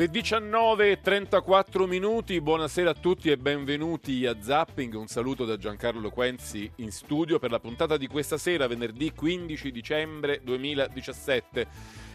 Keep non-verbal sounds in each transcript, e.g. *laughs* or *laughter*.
Le 19.34 minuti, buonasera a tutti e benvenuti a Zapping. Un saluto da Giancarlo Quenzi in studio per la puntata di questa sera, venerdì 15 dicembre 2017.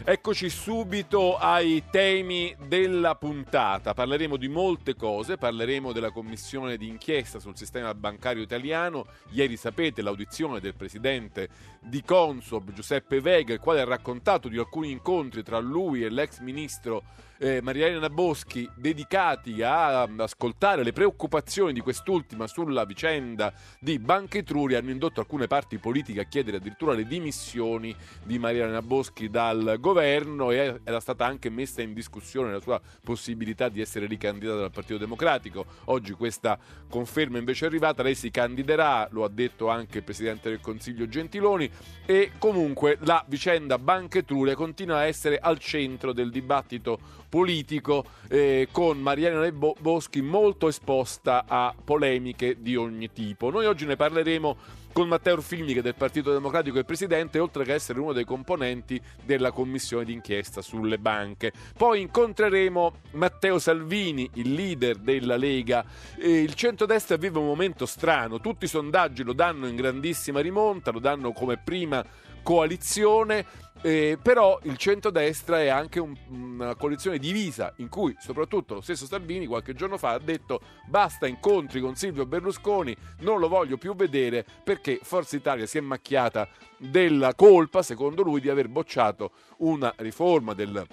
Eccoci subito ai temi della puntata. Parleremo di molte cose, parleremo della commissione di inchiesta sul sistema bancario italiano. Ieri sapete l'audizione del presidente di Consob, Giuseppe Vega, il quale ha raccontato di alcuni incontri tra lui e l'ex ministro eh, Maria Elena Boschi dedicati a ascoltare le preoccupazioni di quest'ultima sulla vicenda di Banca Etruria hanno indotto alcune parti politiche a chiedere addirittura le dimissioni di Maria Elena Boschi dal governo e era stata anche messa in discussione la sua possibilità di essere ricandidata dal Partito Democratico. Oggi questa conferma invece è arrivata, lei si candiderà, lo ha detto anche il Presidente del Consiglio Gentiloni e comunque la vicenda Banca Etruria continua a essere al centro del dibattito politico eh, con Mariana Boschi molto esposta a polemiche di ogni tipo. Noi oggi ne parleremo con Matteo Orfilmi che è del Partito Democratico e presidente, oltre che essere uno dei componenti della commissione d'inchiesta sulle banche. Poi incontreremo Matteo Salvini, il leader della Lega. E il centrodestra vive un momento strano, tutti i sondaggi lo danno in grandissima rimonta, lo danno come prima coalizione, eh, però il centrodestra è anche un, una coalizione divisa in cui soprattutto lo stesso Salvini qualche giorno fa ha detto basta incontri con Silvio Berlusconi, non lo voglio più vedere perché Forza Italia si è macchiata della colpa, secondo lui, di aver bocciato una riforma del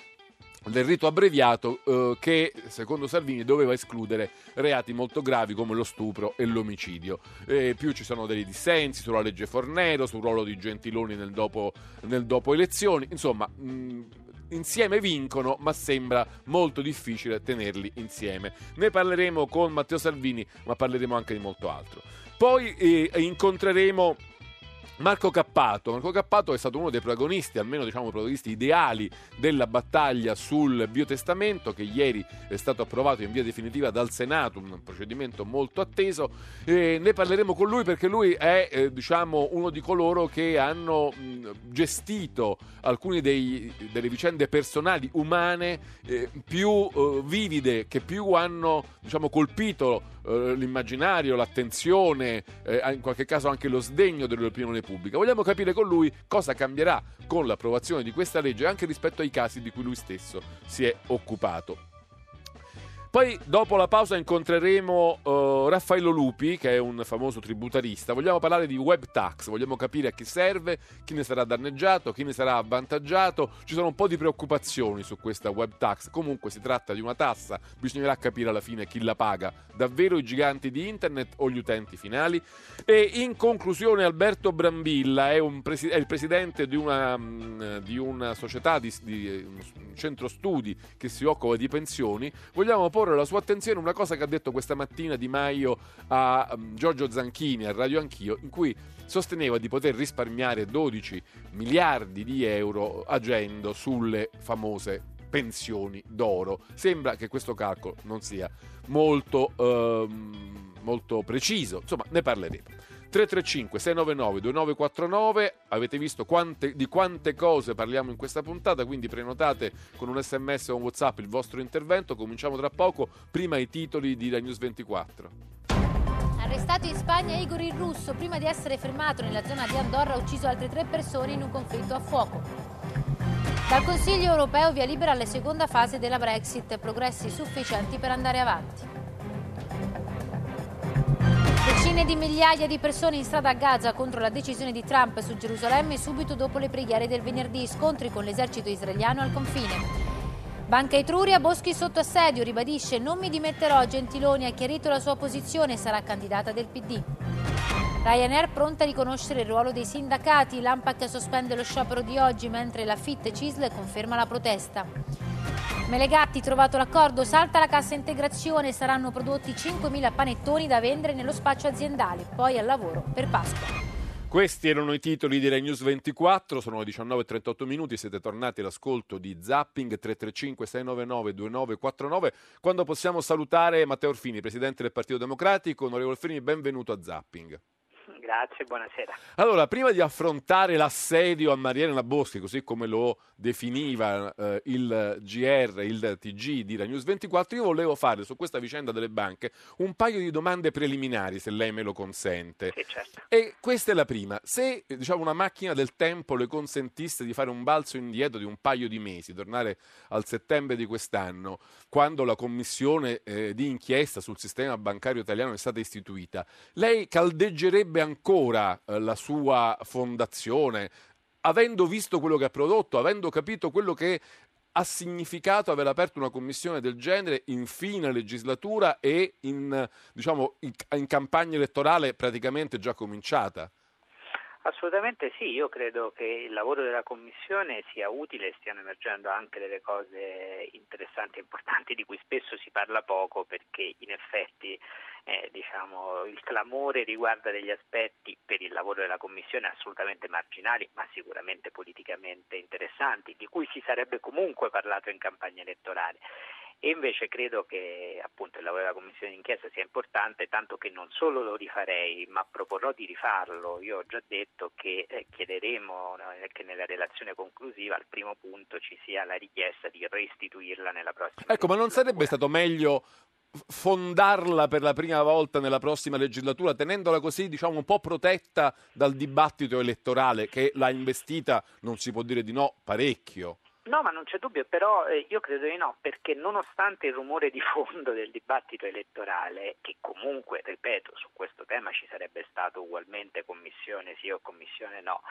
del rito abbreviato eh, che secondo Salvini doveva escludere reati molto gravi come lo stupro e l'omicidio. E più ci sono dei dissensi sulla legge Fornero, sul ruolo di Gentiloni nel dopo, nel dopo elezioni, insomma mh, insieme vincono ma sembra molto difficile tenerli insieme. Ne parleremo con Matteo Salvini ma parleremo anche di molto altro. Poi eh, incontreremo Marco Cappato. Marco Cappato è stato uno dei protagonisti, almeno diciamo protagonisti ideali della battaglia sul biotestamento che ieri è stato approvato in via definitiva dal Senato, un procedimento molto atteso. E ne parleremo con lui perché lui è eh, diciamo uno di coloro che hanno mh, gestito alcune dei, delle vicende personali umane eh, più eh, vivide che più hanno diciamo colpito eh, l'immaginario, l'attenzione, eh, in qualche caso anche lo sdegno dell'opinione pubblica. Vogliamo capire con lui cosa cambierà con l'approvazione di questa legge anche rispetto ai casi di cui lui stesso si è occupato. Poi dopo la pausa incontreremo uh, Raffaello Lupi, che è un famoso tributarista. Vogliamo parlare di web tax, vogliamo capire a chi serve, chi ne sarà danneggiato, chi ne sarà avvantaggiato. Ci sono un po' di preoccupazioni su questa web tax. Comunque si tratta di una tassa, bisognerà capire alla fine chi la paga, davvero i giganti di internet o gli utenti finali. E in conclusione Alberto Brambilla è, presi- è il presidente di una, mh, di una società, di, di un centro studi che si occupa di pensioni. Vogliamo porre porre la sua attenzione una cosa che ha detto questa mattina Di Maio a um, Giorgio Zanchini a Radio Anch'io, in cui sosteneva di poter risparmiare 12 miliardi di euro agendo sulle famose pensioni d'oro. Sembra che questo calcolo non sia molto, um, molto preciso, insomma ne parleremo. 335 699 2949 avete visto quante, di quante cose parliamo in questa puntata quindi prenotate con un sms o un whatsapp il vostro intervento. Cominciamo tra poco. Prima i titoli di La News 24 Arrestato in Spagna Igor il Russo, prima di essere fermato nella zona di Andorra ha ucciso altre tre persone in un conflitto a fuoco. Dal Consiglio europeo via libera alla seconda fase della Brexit, progressi sufficienti per andare avanti. Decine di migliaia di persone in strada a Gaza contro la decisione di Trump su Gerusalemme subito dopo le preghiere del venerdì, scontri con l'esercito israeliano al confine. Banca Etruria, Boschi sotto assedio, ribadisce non mi dimetterò, Gentiloni ha chiarito la sua posizione, sarà candidata del PD. Ryanair pronta a riconoscere il ruolo dei sindacati, l'AMPAC sospende lo sciopero di oggi mentre la FIT CISL conferma la protesta. Melegatti, trovato l'accordo, salta la cassa integrazione, saranno prodotti 5.000 panettoni da vendere nello spaccio aziendale, poi al lavoro per Pasqua. Questi erano i titoli di Rai News 24, sono le 19.38 minuti, siete tornati all'ascolto di Zapping 335-699-2949, quando possiamo salutare Matteo Orfini, Presidente del Partito Democratico. Onorevole Orfini, benvenuto a Zapping. Grazie, buonasera. Allora, prima di affrontare l'assedio a Mariana Boschi, così come lo definiva eh, il GR, il TG di News 24, io volevo fare su questa vicenda delle banche un paio di domande preliminari, se lei me lo consente. Sì, certo. E questa è la prima. Se diciamo, una macchina del tempo le consentisse di fare un balzo indietro di un paio di mesi, tornare al settembre di quest'anno, quando la commissione eh, di inchiesta sul sistema bancario italiano è stata istituita, lei caldeggerebbe ancora eh, la sua fondazione, avendo visto quello che ha prodotto, avendo capito quello che ha significato aver aperto una commissione del genere in fine legislatura e in, diciamo, in, in campagna elettorale praticamente già cominciata? Assolutamente sì, io credo che il lavoro della Commissione sia utile e stiano emergendo anche delle cose interessanti e importanti di cui spesso si parla poco perché in effetti eh, diciamo, il clamore riguarda degli aspetti per il lavoro della Commissione assolutamente marginali ma sicuramente politicamente interessanti di cui si sarebbe comunque parlato in campagna elettorale e invece credo che appunto il lavoro della commissione d'inchiesta sia importante, tanto che non solo lo rifarei, ma proporrò di rifarlo. Io ho già detto che eh, chiederemo eh, che nella relazione conclusiva al primo punto ci sia la richiesta di restituirla nella prossima Ecco, ma non sarebbe stato meglio fondarla per la prima volta nella prossima legislatura, tenendola così, diciamo, un po' protetta dal dibattito elettorale che l'ha investita, non si può dire di no, parecchio. No, ma non c'è dubbio, però eh, io credo di no, perché nonostante il rumore di fondo del dibattito elettorale, che comunque, ripeto, su questo tema ci sarebbe stato ugualmente commissione sì o commissione no,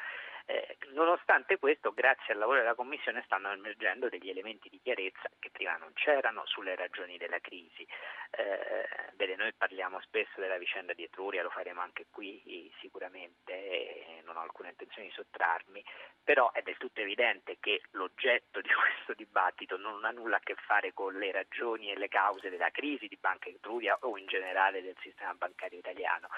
eh, nonostante questo, grazie al lavoro della Commissione stanno emergendo degli elementi di chiarezza che prima non c'erano sulle ragioni della crisi. Eh, bene, noi parliamo spesso della vicenda di Etruria, lo faremo anche qui sicuramente, e non ho alcuna intenzione di sottrarmi, però è del tutto evidente che l'oggetto di *laughs* questo dibattito non ha nulla a che fare con le ragioni e le cause della crisi di Banca Etruria o in generale del sistema bancario italiano,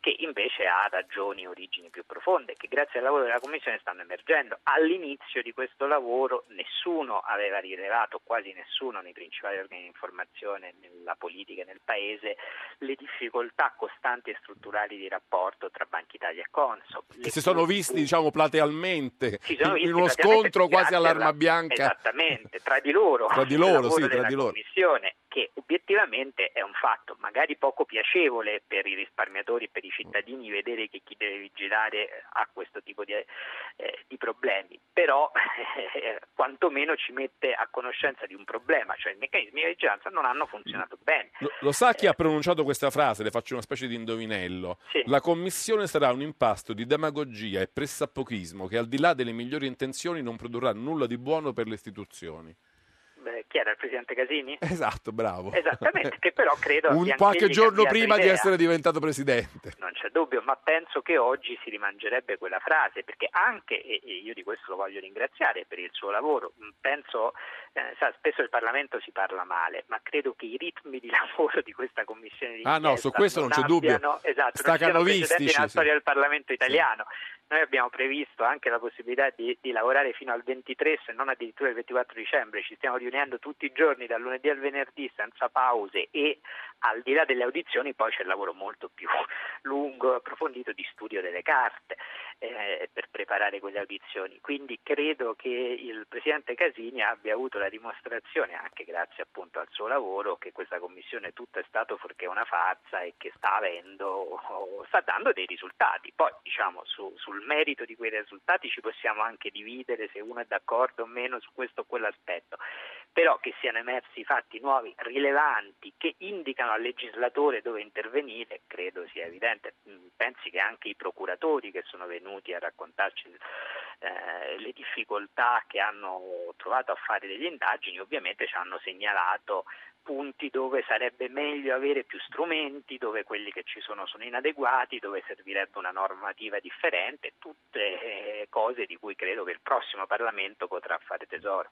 che invece ha ragioni e origini più profonde, che grazie al lavoro della Commissione stanno emergendo. All'inizio di questo lavoro nessuno aveva rilevato, quasi nessuno nei principali organi di informazione, nella politica e nel Paese, le difficoltà costanti e strutturali di rapporto tra Banca Italia e Consob. Che si sono visti, diciamo, platealmente in, in uno scontro quasi all'arma alla, bianca. Esattamente, tra di loro. Tra di loro, sì, tra di loro. Commissione che obiettivamente è un fatto magari poco piacevole per i risparmiatori e per i cittadini vedere che chi deve vigilare ha questo tipo di, eh, di problemi, però *laughs* eh, quantomeno ci mette a conoscenza di un problema, cioè i meccanismi di vigilanza non hanno funzionato bene. Lo, lo sa chi eh, ha pronunciato questa frase? Le faccio una specie di indovinello. Sì. La commissione sarà un impasto di demagogia e pressappochismo che al di là delle migliori intenzioni non produrrà nulla di buono per le istituzioni chi era il presidente Casini? Esatto, bravo. Esattamente, che però credo Un qualche giorno prima idea. di essere diventato presidente. Non c'è dubbio, ma penso che oggi si rimangerebbe quella frase, perché anche, e io di questo lo voglio ringraziare per il suo lavoro, penso, eh, sa, spesso il Parlamento si parla male, ma credo che i ritmi di *laughs* lavoro di questa commissione di Ah no, su questo non, non c'è dubbio. Esatto, Stacanovistici. nella storia del Parlamento italiano. Sì. Noi abbiamo previsto anche la possibilità di, di, lavorare fino al 23, se non addirittura il 24 dicembre. Ci stiamo riunendo tutti i giorni, dal lunedì al venerdì, senza pause e al di là delle audizioni poi c'è il lavoro molto più *laughs* lungo e approfondito di studio delle carte eh, per preparare quelle audizioni. Quindi credo che il Presidente Casini abbia avuto la dimostrazione, anche grazie appunto al suo lavoro, che questa commissione tutta è stato fuorché una farsa e che sta avendo, sta dando dei risultati. Poi diciamo su, sul merito di quei risultati ci possiamo anche dividere se uno è d'accordo o meno su questo o quell'aspetto, però che siano emersi fatti nuovi, rilevanti, che indicano al legislatore dove intervenire, credo sia evidente. Mm, pensi che anche i procuratori che sono venuti a raccontarci eh, le difficoltà che hanno trovato a fare delle indagini, ovviamente ci hanno segnalato punti dove sarebbe meglio avere più strumenti, dove quelli che ci sono sono inadeguati, dove servirebbe una normativa differente, tutte eh, cose di cui credo che il prossimo Parlamento potrà fare tesoro.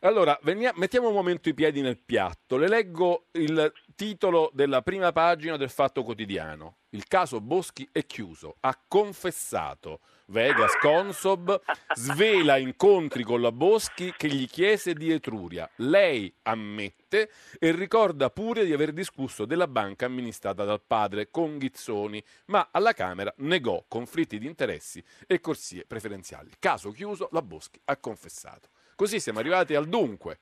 Allora, veniamo, mettiamo un momento i piedi nel piatto. Le leggo il titolo della prima pagina del Fatto Quotidiano. Il caso Boschi è chiuso. Ha confessato. Vegas Consob svela incontri con la Boschi che gli chiese di Etruria. Lei ammette e ricorda pure di aver discusso della banca amministrata dal padre con Ghizzoni, ma alla Camera negò conflitti di interessi e corsie preferenziali. Caso chiuso, la Boschi ha confessato. Così siamo arrivati al dunque.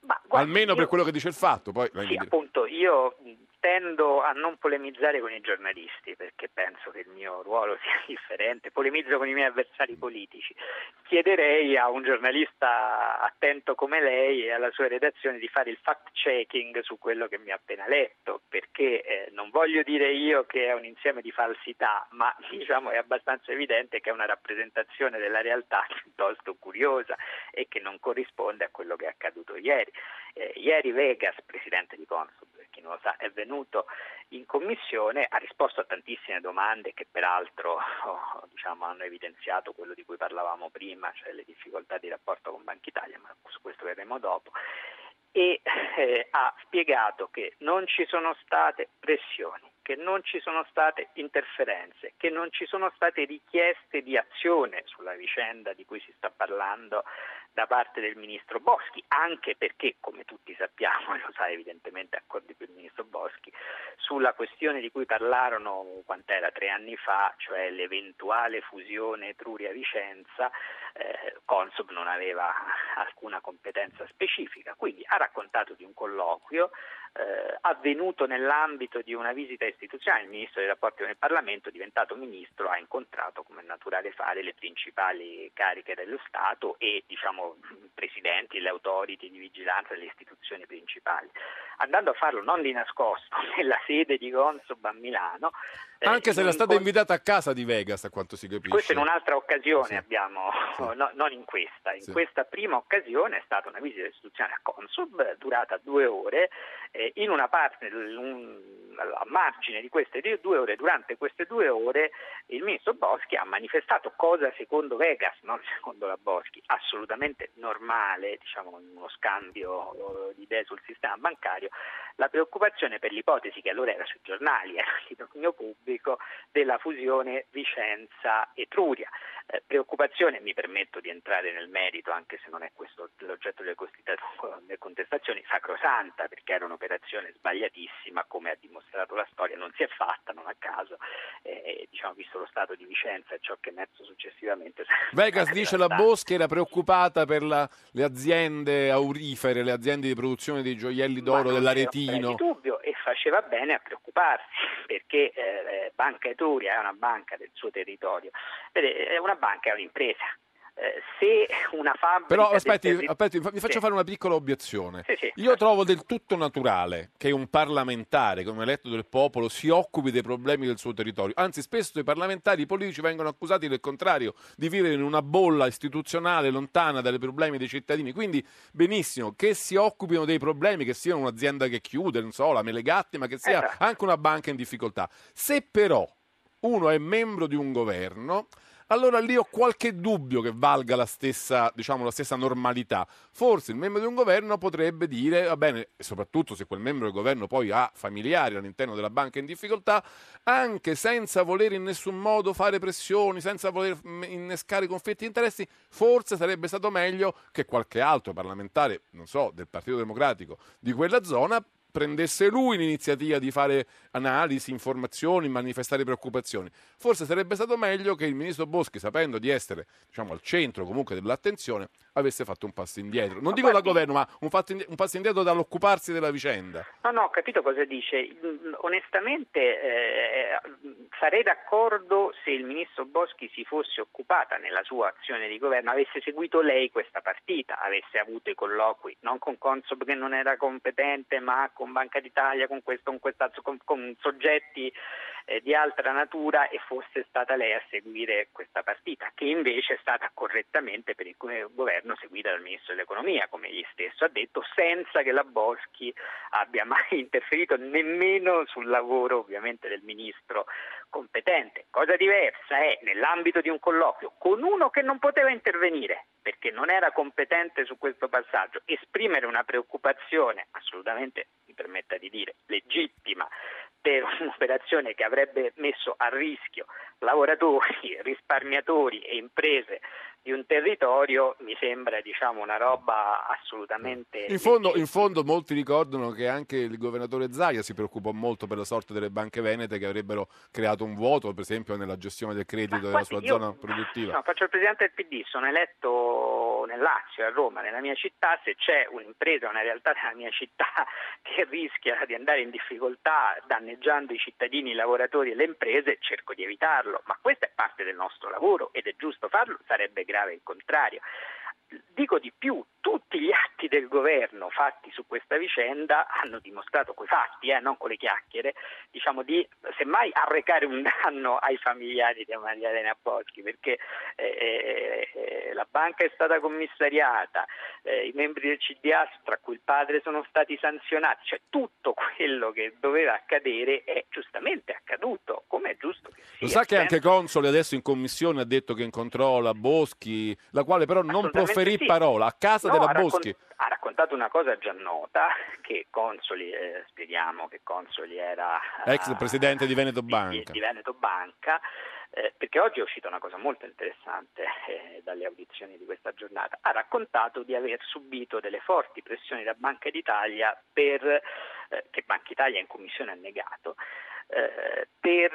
Ma, guarda, Almeno io- per quello che dice il fatto. Poi, Sì, appunto, io tendo a non polemizzare con i giornalisti perché penso che il mio ruolo *laughs* sia differente, polemizzo con i miei avversari politici. Chiederei a un giornalista attento come lei e alla sua redazione di fare il fact checking su quello che mi ha appena letto, perché eh, non voglio dire io che è un insieme di falsità, ma *laughs* diciamo è abbastanza evidente che è una rappresentazione della realtà *laughs* piuttosto curiosa e che non corrisponde a quello che è accaduto ieri. Eh, ieri Vegas, presidente di Consob, per chi non lo sa, è venuto in commissione, ha risposto a tantissime domande che peraltro oh, *laughs* diciamo, hanno evidenziato quello di cui parlavamo prima, cioè le difficoltà di rapporto con Banca Italia, ma su questo verremo dopo, e eh, ha spiegato che non ci sono state pressioni, che non ci sono state interferenze, che non ci sono state richieste di azione sulla vicenda di cui si sta parlando da parte del ministro Boschi, anche perché, come tutti sappiamo, e *laughs* lo sa evidentemente ancora di più il ministro Boschi, sulla questione di cui parlarono quant'era tre anni fa, cioè l'eventuale fusione Etruria-Vicenza, eh, Consob non aveva *laughs* alcuna competenza specifica, quindi ha raccontato di un colloquio eh, avvenuto nell'ambito di una visita istituzionale. Il ministro dei rapporti con il Parlamento, diventato ministro, ha incontrato, come è naturale fare, le principali cariche dello Stato e diciamo, i presidenti, le autority di vigilanza delle istituzioni principali. Andando a farlo non di nascosto *laughs* nella sede di Consob a Milano. Eh, Anche se era stata incont- invitata a casa di Vegas, a quanto si capisce. questa in un'altra occasione Sì. abbiamo, Sì. no- non in questa, in Sì. questa prima occasione è stata una visita istituzionale a Consub durata due ore, eh, in una parte, un- a margine di queste due ore, durante queste due ore il ministro Boschi ha manifestato cosa secondo Vegas, non secondo la Boschi, assolutamente normale, diciamo in uno scambio eh, di idee sul sistema bancario, la preoccupazione per l'ipotesi che allora era sui giornali, era di dominio pubblico, della fusione Vicenza-Etruria. Eh, preoccupazione, mi permetto di entrare nel merito, anche se non è questo l'oggetto delle, contestazioni, sacrosanta, perché era un'operazione sbagliatissima, come ha dimostrato la storia, non si è fatta, non a caso, eh, diciamo, visto lo stato di Vicenza e ciò che è emerso successivamente. *laughs* Vegas dice la Boschi era preoccupata per la- le aziende aurifere, le aziende di produzione dei gioielli d'oro non dell'Aretino. di dubbio e faceva bene a preoccuparsi perché eh, Banca Etruria è una banca del suo territorio, Vede, è una banca, è un'impresa. Eh, se una fabbrica Però aspetti, terri- aspetti, mi faccio Sì. fare una piccola obiezione. Sì, sì. Io trovo del tutto naturale che un parlamentare, come eletto del popolo, si occupi dei problemi del suo territorio. Anzi, spesso i parlamentari i politici vengono accusati del contrario, di vivere in una bolla istituzionale lontana dai problemi dei cittadini. Quindi, benissimo, che si occupino dei problemi, che sia un'azienda che chiude, non so, la Melegatti, ma che sia Esatto. anche una banca in difficoltà. Se però uno è membro di un governo, allora lì ho qualche dubbio che valga la stessa, diciamo, la stessa normalità. Forse il membro di un governo potrebbe dire, va bene, soprattutto se quel membro del governo poi ha familiari all'interno della banca in difficoltà, anche senza voler in nessun modo fare pressioni, senza voler mm, innescare conflitti di interessi, forse sarebbe stato meglio che qualche altro parlamentare, non so, del Partito Democratico di quella zona prendesse lui l'iniziativa di fare analisi, informazioni, manifestare preoccupazioni. Forse sarebbe stato meglio che il ministro Boschi, sapendo di essere diciamo, al centro comunque dell'attenzione, avesse fatto un passo indietro. Non Ma dico da guardi- governo, ma un, fatto indi- un passo indietro dall'occuparsi della vicenda. No, no, ho capito cosa dice. Onestamente eh, sarei d'accordo se il ministro Boschi si fosse occupata nella sua azione di governo, avesse seguito lei questa partita, avesse avuto i colloqui non con Consob che non era competente, ma con Banca d'Italia, con questo, con quest'altro, con, con soggetti eh, di altra natura e fosse stata lei a seguire questa partita, che invece è stata correttamente per il governo governo seguita dal ministro dell'economia, come egli stesso ha detto, senza che la Boschi abbia mai *laughs* interferito nemmeno sul lavoro ovviamente del ministro competente. Cosa diversa è nell'ambito di un colloquio con uno che non poteva intervenire perché non era competente su questo passaggio, esprimere una preoccupazione assolutamente, mi permetta di dire, legittima per *laughs* un'operazione che avrebbe messo a rischio lavoratori, risparmiatori e imprese di un territorio mi sembra diciamo, una roba assolutamente... In fondo, in fondo, molti ricordano che anche il governatore Zaia si preoccupò molto per la sorte delle banche venete che avrebbero creato un vuoto, per esempio, nella gestione del credito della sua io, zona produttiva. No, faccio il presidente del PD, sono eletto nel Lazio, a Roma, nella mia città, se c'è un'impresa, una realtà nella mia città *laughs* che rischia di andare in difficoltà danneggiando i cittadini, i lavoratori e le imprese, cerco di evitarlo, ma questa è parte del nostro lavoro ed è giusto farlo, sarebbe grave il contrario. Dico di più, tutti gli atti del governo fatti su questa vicenda hanno dimostrato coi fatti, eh, non con le chiacchiere, diciamo di semmai arrecare un danno ai familiari di Maria Elena Boschi, perché eh, eh, la banca è stata commissariata, eh, i membri del CDA, tra cui il padre, sono stati sanzionati, cioè tutto quello che doveva accadere è giustamente accaduto, come è giusto che sia. Lo sa che senza- anche Consoli adesso in commissione ha detto che incontrò la Boschi, la quale però non proferì sì. parola a casa No, della Boschi. ha raccontato una cosa già nota, che Consoli, eh, spieghiamo che Consoli era Ex eh, presidente di Veneto Banca. di Veneto Banca, eh, perché oggi è uscita una cosa molto interessante eh, dalle audizioni di questa giornata. Ha raccontato di aver subito delle forti pressioni da Banca d'Italia per, eh, che Banca Italia in commissione ha negato, eh, per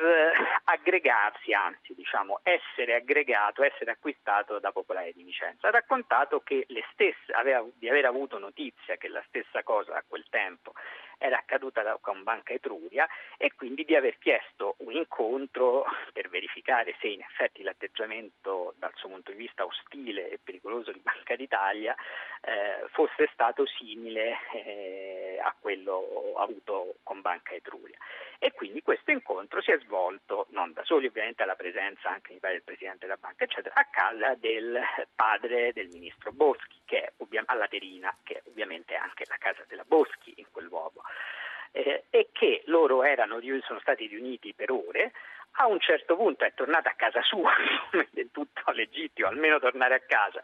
aggregarsi, anzi diciamo essere aggregato, essere acquistato da Popolare di Vicenza. Ha raccontato che le stesse, aveva, di aver avuto notizia che la stessa cosa a quel tempo era accaduta con Banca Etruria e quindi di aver chiesto un incontro per verificare se in effetti l'atteggiamento dal suo punto di vista ostile e pericoloso di Banca d'Italia eh, fosse stato simile eh, a quello avuto con Banca Etruria. E quindi questo incontro si è svolto, non da soli ovviamente alla presenza anche mi pare, del Presidente della Banca, eccetera, a casa del padre del Ministro Boschi, che è a Laterina, che è ovviamente anche la casa della Boschi in quel luogo eh, e che loro erano, sono stati riuniti per ore. A un certo punto è tornata a casa sua, *laughs* del tutto legittimo, almeno tornare a casa.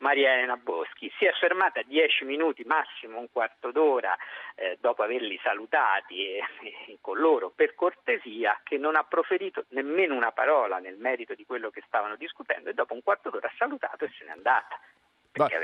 Maria Elena Boschi si è fermata 10 minuti, massimo un quarto d'ora, eh, dopo averli salutati e, e *laughs* con loro per cortesia, che non ha proferito nemmeno una parola nel merito di quello che stavano discutendo e dopo un quarto d'ora ha salutato e se n'è andata.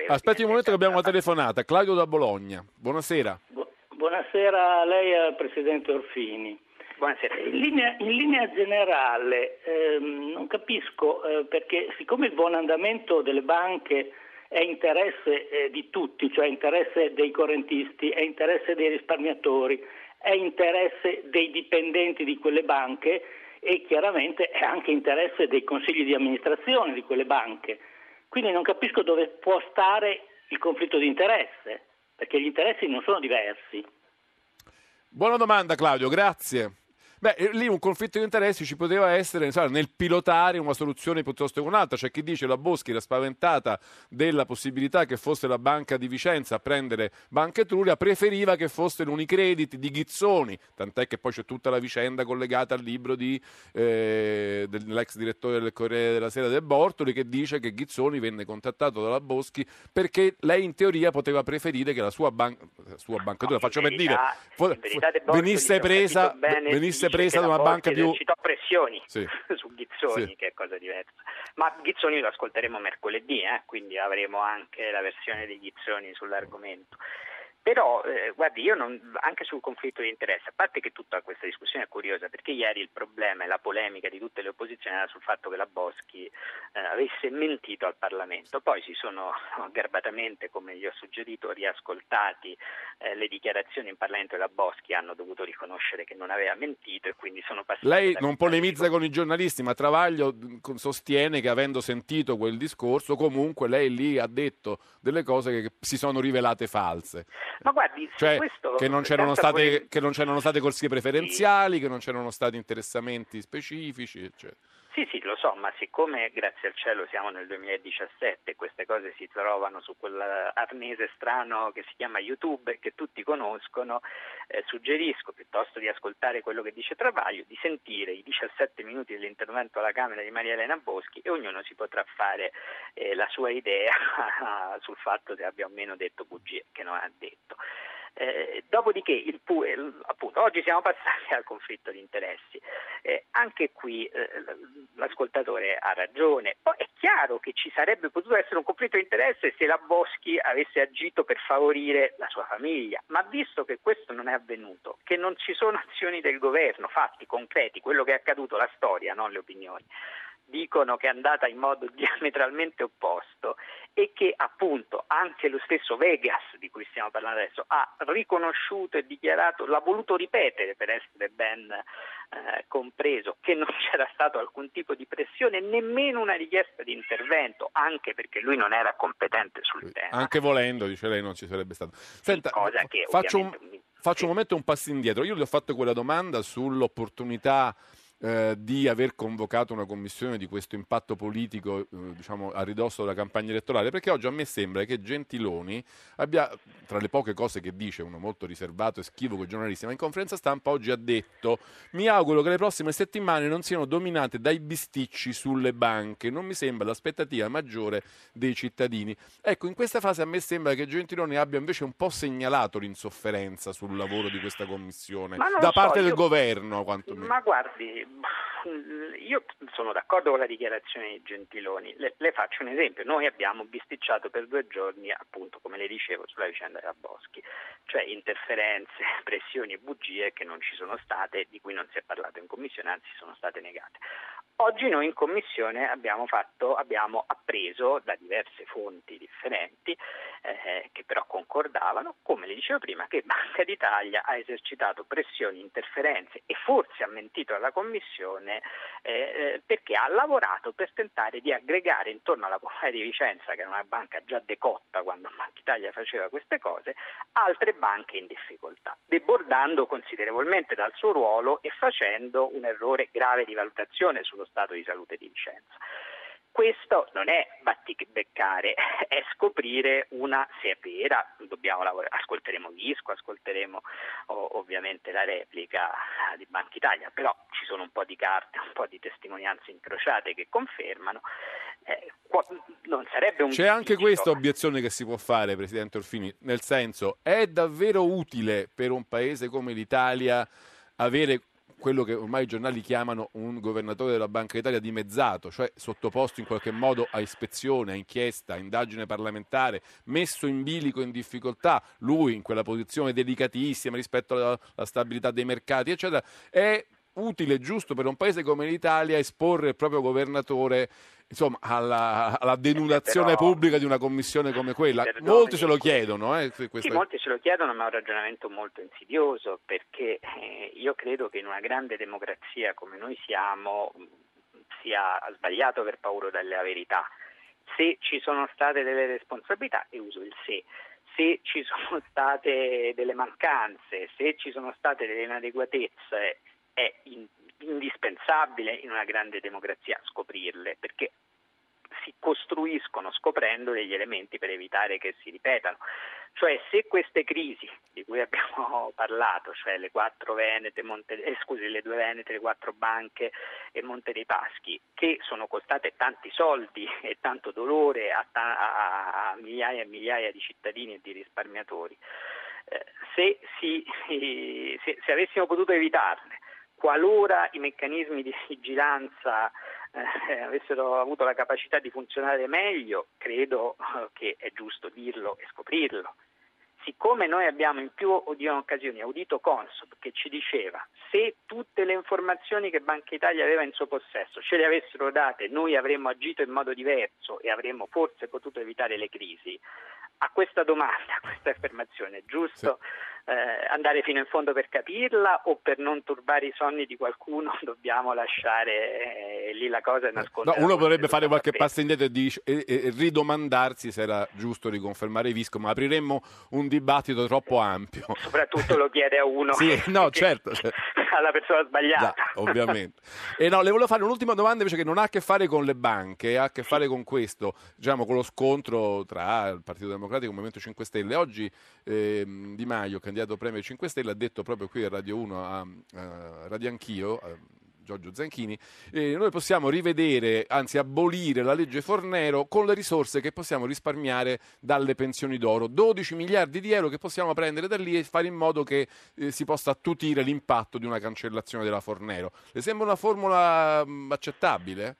Aspetti un momento che abbiamo una telefonata. Claudio da Bologna. Buonasera. Bu- Buonasera a lei e al Presidente Orfini. Buonasera. In linea, in linea generale ehm, non capisco eh, perché siccome il buon andamento delle banche è interesse eh, di tutti, cioè interesse dei correntisti, è interesse dei risparmiatori, è interesse dei dipendenti di quelle banche e chiaramente è anche interesse dei consigli di amministrazione di quelle banche. Quindi non capisco dove può stare il conflitto di interesse, perché gli interessi non sono diversi. Buona domanda Claudio, grazie. Beh, eh, lì un conflitto di interessi ci poteva essere insomma, nel pilotare una soluzione piuttosto che un'altra. C'è chi dice la Boschi era spaventata della possibilità che fosse la Banca di Vicenza a prendere Banca Etruria, preferiva che fossero Unicredit di Ghizzoni, tant'è che poi c'è tutta la vicenda collegata al libro di, eh, dell'ex direttore del Corriere della Sera del Bortoli che dice che Ghizzoni venne contattato dalla Boschi perché lei in teoria poteva preferire che la sua, ban- sua Banca No, faccio per dire, verità- De venisse presa, venisse presa da una banca più... esercitò pressioni Sì. *laughs* su Ghizzoni, Sì. che è cosa diversa. Ma Ghizzoni lo ascolteremo mercoledì, eh, quindi avremo anche la versione di Ghizzoni sull'argomento. Però, eh, guardi, io non, anche sul conflitto di interesse, a parte che tutta questa discussione è curiosa, perché ieri il problema e la polemica di tutte le opposizioni era sul fatto che la Boschi eh, avesse mentito al Parlamento. Poi si sono *laughs* garbatamente, come gli ho suggerito, riascoltati eh, le dichiarazioni in Parlamento della Boschi, hanno dovuto riconoscere che non aveva mentito e quindi sono passati. Lei non polemizza con i giornalisti, ma Travaglio con- sostiene che avendo sentito quel discorso, comunque lei lì ha detto delle cose che si sono rivelate false. Ma guardi, Cioè che non c'erano state, polem- che non c'erano state corsie preferenziali, che non c'erano stati interessamenti specifici, eccetera. Sì, sì, lo so, ma siccome grazie al cielo siamo nel 2017 e queste cose si trovano su quell'arnese strano che si chiama YouTube e che tutti conoscono, eh, suggerisco piuttosto di ascoltare quello che dice Travaglio, di sentire i 17 minuti dell'intervento alla Camera di Maria Elena Boschi e ognuno si potrà fare eh, la sua idea *laughs* sul fatto se abbia o meno detto bugie che non ha detto. Eh, dopodiché, il, appunto, oggi siamo passati *laughs* al conflitto di interessi. Eh, anche qui eh, l'ascoltatore ha ragione. Poi è chiaro che ci sarebbe potuto essere un conflitto di interesse se la Boschi avesse agito per favorire la sua famiglia, ma visto che questo non è avvenuto, che non ci sono *laughs* azioni del governo, fatti concreti, quello che è accaduto, la storia, non le opinioni dicono che è andata in modo *laughs* diametralmente opposto e che appunto anche lo stesso Vegas di cui stiamo parlando adesso ha riconosciuto e dichiarato, l'ha voluto ripetere per essere ben eh, compreso che non *laughs* c'era stato alcun tipo di pressione, nemmeno una richiesta di intervento, anche perché lui non era competente sul tema. Anche volendo, dice lei, non ci sarebbe stato. Senta, faccio, un, faccio un momento un passo indietro. Io le ho fatto quella domanda sull'opportunità eh, di aver convocato una commissione di questo impatto politico eh, diciamo, a ridosso della campagna elettorale, perché oggi a me sembra che Gentiloni abbia, tra le poche cose che dice, uno molto riservato e schivo con i giornalisti, ma in conferenza stampa oggi ha detto mi auguro che le prossime settimane non siano dominate dai bisticci sulle banche, non mi sembra l'aspettativa maggiore dei cittadini. Ecco, in questa fase a me sembra che Gentiloni abbia invece un po' segnalato l'insofferenza sul lavoro di questa commissione, da parte so, del io... governo quantomeno. Ma guardi, io sono d'accordo con la dichiarazione di Gentiloni, le, le, faccio un esempio, noi abbiamo bisticciato per due giorni, appunto come le dicevo, sulla vicenda della Boschi, cioè interferenze, *laughs* pressioni e bugie che non ci sono state, di cui non si è parlato in commissione, anzi sono state negate. Oggi noi in commissione abbiamo, fatto, abbiamo appreso da diverse fonti differenti, eh, che però concordavano, come le dicevo prima, che Banca d'Italia ha esercitato pressioni, interferenze e forse ha mentito alla Commissione eh, eh perché ha lavorato per tentare di aggregare intorno alla Popolare di Vicenza, che era una banca già decotta quando Banca d'Italia faceva queste cose, altre banche in difficoltà, debordando considerevolmente dal suo ruolo e facendo un errore grave di valutazione sullo stato di salute di Vicenza. Questo non è battibeccare, *laughs* è scoprire una, se è vera, dobbiamo lavorare, ascolteremo Visco, ascolteremo oh, ovviamente la replica di Banca Italia, però ci sono un po' di carte, un po' di testimonianze incrociate che confermano. Eh, non sarebbe un C'è anche questa obiezione che si può fare, Presidente Orfini, nel senso è davvero utile per un paese come l'Italia avere quello che ormai i giornali chiamano un governatore della Banca d'Italia dimezzato, cioè sottoposto in qualche modo a ispezione, a inchiesta, a indagine parlamentare, messo in bilico, in difficoltà, lui in quella posizione delicatissima rispetto alla, alla stabilità dei mercati, eccetera, è utile e giusto per un paese come l'Italia esporre il proprio governatore insomma, alla, alla denudazione Però, pubblica di una commissione come quella. Perdoni, molti se lo chiedono. Eh, sì, molti se lo chiedono, ma è un ragionamento molto insidioso, perché eh, io credo che in una grande democrazia come noi siamo sia sbagliato per paura della verità. Se ci sono state delle responsabilità, e uso il se, se ci sono *laughs* state delle mancanze, se ci sono state delle inadeguatezze, è in, indispensabile in una grande democrazia scoprirle, perché si costruiscono scoprendo degli elementi per evitare che si ripetano. Cioè se queste crisi di cui abbiamo *laughs* parlato, cioè le Venete, Monte, eh, scusi, le due Venete, le quattro banche e Monte dei Paschi, che sono costate tanti soldi e tanto dolore a, a, a migliaia e migliaia di cittadini e di risparmiatori, eh, se, si, *laughs* se, se avessimo potuto evitarle, qualora i meccanismi di vigilanza eh, avessero avuto la capacità di funzionare meglio, credo eh, che è giusto dirlo e scoprirlo. Siccome noi abbiamo in più di occasioni audito Consob che ci diceva se tutte le informazioni che Banca Italia aveva in suo possesso ce le avessero date noi avremmo agito in modo diverso e avremmo forse potuto evitare le crisi, a questa domanda, a *laughs* questa affermazione, è giusto sì. Eh, andare fino in fondo per capirla o per non turbare i sonni di qualcuno *laughs* dobbiamo lasciare eh, lì la cosa e nascondere? No, uno potrebbe fare qualche passo indietro e, dic- e, e, ridomandarsi se era giusto riconfermare i Visco, ma apriremmo un dibattito troppo ampio. Soprattutto lo chiede a uno. sì, no, *laughs* certo. certo. *laughs* alla persona sbagliata. Già, ovviamente. *laughs* E no, le volevo fare un'ultima domanda invece che non ha a che fare con le banche, ha a che fare con questo, diciamo con lo scontro tra il Partito Democratico e il Movimento 5 Stelle. Oggi ehm, Di Maio, candidato premio 5 Stelle, ha detto proprio qui a Radio 1, a, a Radio Anch'io, a Giorgio Zanchini, eh, noi possiamo rivedere, anzi abolire la legge Fornero con le risorse che possiamo risparmiare dalle pensioni d'oro. 12 miliardi di euro che possiamo prendere da lì e fare in modo che eh, si possa attutire l'impatto di una cancellazione della Fornero. Le sembra una formula mh, accettabile?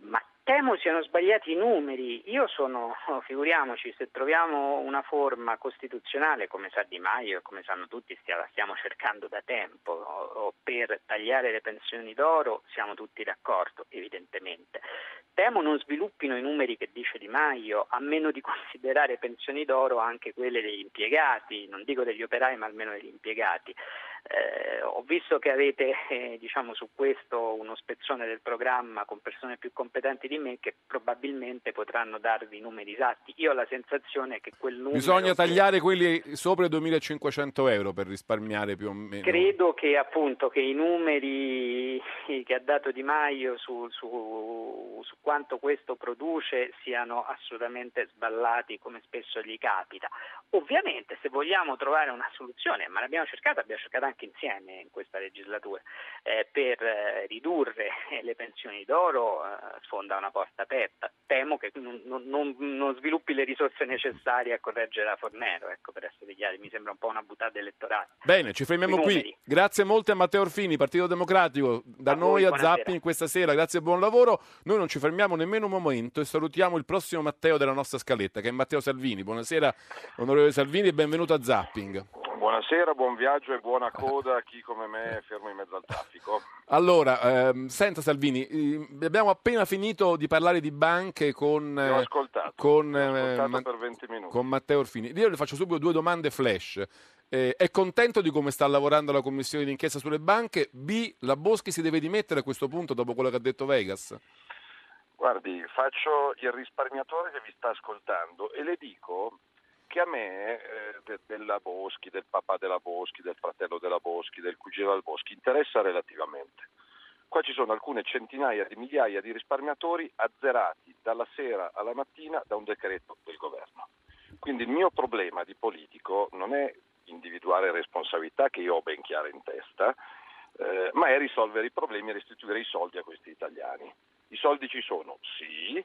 Ma temo siano sbagliati i numeri. Io sono, oh, figuriamoci, se troviamo una forma costituzionale, come sa Di Maio e come sanno tutti, la stiamo cercando da tempo, o per tagliare le pensioni d'oro, siamo tutti d'accordo, evidentemente. Temo non sviluppino i numeri che dice Di Maio, a meno di considerare pensioni d'oro anche quelle degli impiegati, non dico degli operai, ma almeno degli impiegati. Eh, ho visto che avete eh, diciamo, su questo uno spezzone del programma con persone più competenti di me che probabilmente potranno darvi i numeri esatti. Io ho la sensazione che quel numero... Bisogna tagliare quelli sopra i 2.500 euro per risparmiare più o meno. Credo che appunto che i numeri che ha dato Di Maio su, su, su quanto questo produce siano assolutamente sballati come spesso gli capita. Ovviamente se vogliamo trovare una soluzione, ma l'abbiamo cercata, abbiamo cercato anche insieme in questa legislatura, eh, per eh, ridurre le pensioni d'oro eh, sfonda una porta aperta. Temo che non, non- non sviluppi le risorse necessarie a correggere la Fornero, ecco, per essere chiari, mi sembra un po' una buttata elettorale. Bene, ci fermiamo qui. Grazie molte a Matteo Orfini, Partito Democratico, da A noi voi, a. Zapping questa sera. Grazie e buon lavoro. Noi non ci fermiamo nemmeno un momento e salutiamo il prossimo Matteo della nostra scaletta, che è Matteo Salvini. Buonasera, onorevole Salvini, e benvenuto a Zapping. Buonasera, buon viaggio e buona coda a chi come me è fermo in mezzo al traffico. Allora, ehm, senta Salvini, eh, abbiamo appena finito di parlare di banche con, eh, ascoltato, con, eh, ascoltato Ma- per 20 minuti. con Matteo Orfini. Io le faccio subito due domande flash. Eh, è contento di come sta lavorando la commissione d'inchiesta sulle banche? B, la Boschi si deve dimettere a questo punto dopo quello che ha detto Vegas? Guardi, faccio il risparmiatore che vi sta ascoltando e le dico che a me eh, de- della Boschi, del papà della Boschi, del fratello della Boschi, del cugino della Boschi interessa relativamente. Qua ci sono alcune centinaia di migliaia di risparmiatori azzerati dalla sera alla mattina da un decreto del governo. Quindi il mio problema di politico non è individuare responsabilità che io ho ben chiare in testa, eh, ma è risolvere i problemi e restituire i soldi a questi italiani. I soldi ci sono, sì,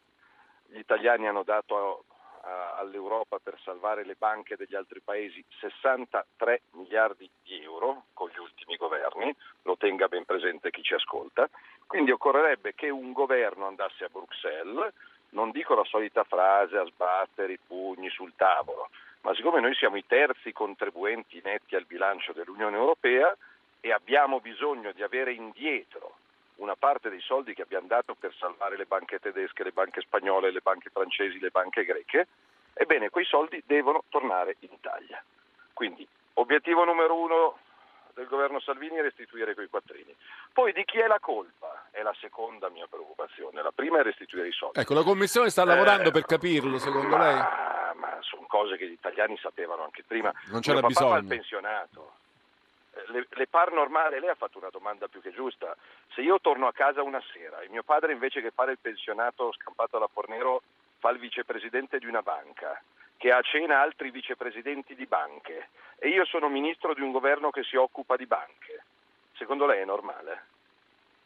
gli italiani hanno dato a- all'Europa per salvare le banche degli altri paesi 63 miliardi di euro con gli ultimi governi, lo tenga ben presente chi ci ascolta, quindi occorrerebbe che un governo andasse a Bruxelles, non dico la solita frase a sbattere i pugni sul tavolo, ma siccome noi siamo i terzi contribuenti netti al bilancio dell'Unione Europea e abbiamo bisogno di avere indietro una parte dei soldi che abbiamo dato per salvare le banche tedesche, le banche spagnole, le banche francesi, le banche greche, ebbene quei soldi devono tornare in Italia. Quindi obiettivo numero uno del governo Salvini è restituire quei quattrini. Poi di chi è la colpa? È la seconda mia preoccupazione. La prima è restituire i soldi. Ecco, la Commissione sta lavorando per capirlo, secondo lei? Ma, ma sono cose che gli italiani sapevano anche prima. Non c'era Mio bisogno. pensionato. Le, le par normale, lei ha fatto una domanda più che giusta. Se io torno a casa una sera e mio padre invece che fare il pensionato scampato alla Fornero fa il vicepresidente di una banca, che ha a cena altri vicepresidenti di banche e io sono ministro di un governo che si occupa di banche, secondo lei è normale?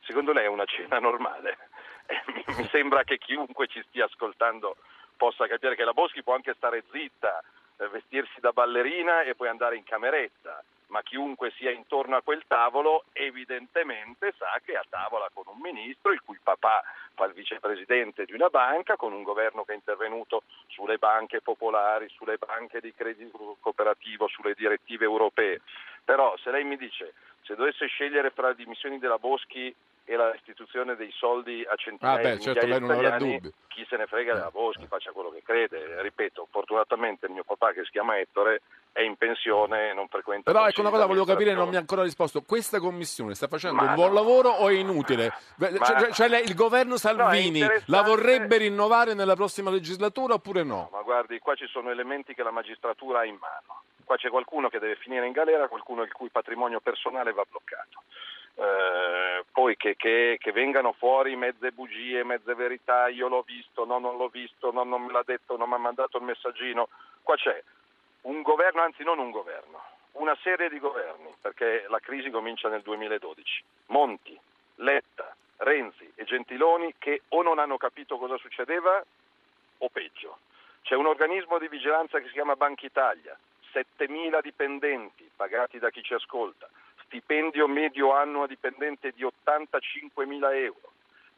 Secondo lei è una cena normale? *laughs* Eh, mi- mi sembra che chiunque ci stia ascoltando possa capire che la Boschi può anche stare zitta, eh, vestirsi da ballerina e poi andare in cameretta, ma chiunque sia intorno a quel tavolo evidentemente sa che è a tavola con un ministro il cui papà fa il vicepresidente di una banca, con un governo che è intervenuto sulle banche popolari, sulle banche di credito cooperativo, sulle direttive europee. Però se lei mi dice se dovesse scegliere fra le dimissioni della Boschi e la restituzione dei soldi a centinaia Ah, beh, di certo, migliaia di italiani, chi se ne frega della Boschi, faccia quello che crede. Ripeto, fortunatamente il mio papà che si chiama Ettore è in pensione e non frequenta Però ecco una cosa volevo capire, non mi ha ancora risposto. Questa commissione sta facendo Ma un buon no. lavoro o è inutile? Ma- Cioè, cioè lei- il governo Salvini interessante. la vorrebbe rinnovare nella prossima legislatura oppure no? Ma guardi, qua ci sono elementi che la magistratura ha in mano. Qua c'è qualcuno che deve finire in galera, qualcuno il cui patrimonio personale va bloccato. Eh, poi che, che, che, vengano fuori mezze bugie, mezze verità, io l'ho visto, no, non l'ho visto, no, non me l'ha detto, non mi ha mandato il messaggino. Qua c'è un governo, anzi non un governo, una serie di governi, perché la crisi comincia nel 2012. Monti, Letta, Renzi e Gentiloni che o non hanno capito cosa succedeva o peggio. C'è un organismo di vigilanza che si chiama Banca Italia, 7.000 dipendenti pagati da chi ci ascolta, stipendio medio annuo a dipendente di 85.000 euro,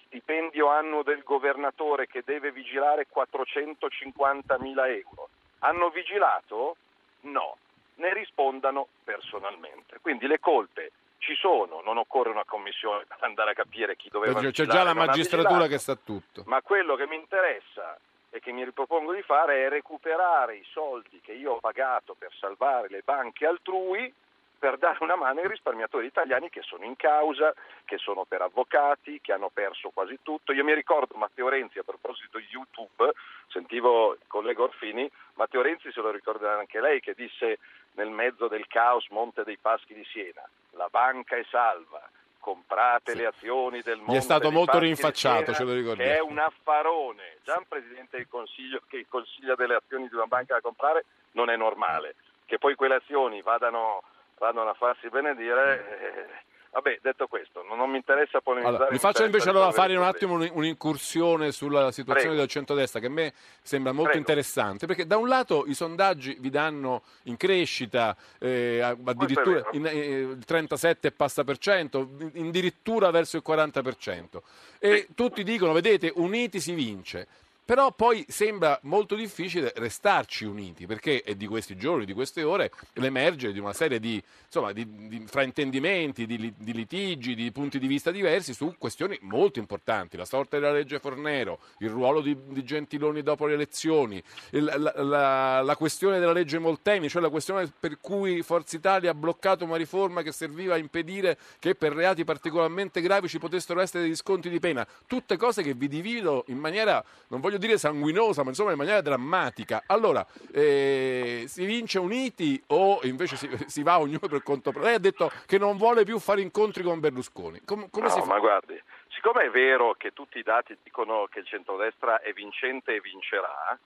stipendio annuo del governatore che deve vigilare 450.000 euro. Hanno vigilato? No, ne rispondano personalmente. Quindi le colpe ci sono, non occorre una commissione per andare a capire chi doveva C'è già la magistratura che sa tutto. Ma quello che mi interessa e che mi ripropongo di fare è recuperare i soldi che io ho pagato per salvare le banche altrui per dare una mano ai risparmiatori italiani che sono in causa, che sono per avvocati, che hanno perso quasi tutto. Io mi ricordo Matteo Renzi a proposito di YouTube, sentivo il collega Orfini, Matteo Renzi se lo ricorda anche lei che disse nel mezzo del caos Monte dei Paschi di Siena, la banca è salva, comprate sì. le azioni del mondo. Gli è stato molto rinfacciato, ce lo ricordiamo. È un affarone. Già un Presidente del Consiglio che consiglia delle azioni di una banca da comprare non è normale. Che poi quelle azioni vadano vadano a farsi benedire. Eh, vabbè, detto questo, non, non mi interessa polemizzare. Allora, mi faccio invece allora fare un attimo un'incursione sulla situazione Prego. del centrodestra che a me sembra molto Prego. interessante, perché da un lato i sondaggi vi danno in crescita eh, addirittura in, eh, il 37 passa per cento, addirittura verso il 40 per cento. E sì. tutti dicono, vedete, uniti si vince. Però poi sembra molto difficile restarci uniti, perché è di questi giorni, di queste ore, l'emergere di una serie di, insomma, di, di fraintendimenti, di, di, litigi, di punti di vista diversi su questioni molto importanti. La sorte della legge Fornero, il ruolo di, Gentiloni dopo le elezioni, il, la, la, la, questione della legge Molteni, cioè la questione per cui Forza Italia ha bloccato una riforma che serviva a impedire che per reati particolarmente gravi ci potessero essere degli sconti di pena. Tutte cose che vi dividono in maniera, non voglio dire sanguinosa, ma insomma in maniera drammatica. Allora, eh, si vince uniti o invece si, si, va ognuno per conto proprio? Lei ha detto che non vuole più fare incontri con Berlusconi. Com- come no, si fa? ma guardi, siccome è vero che tutti i dati dicono che il centrodestra è vincente e vincerà,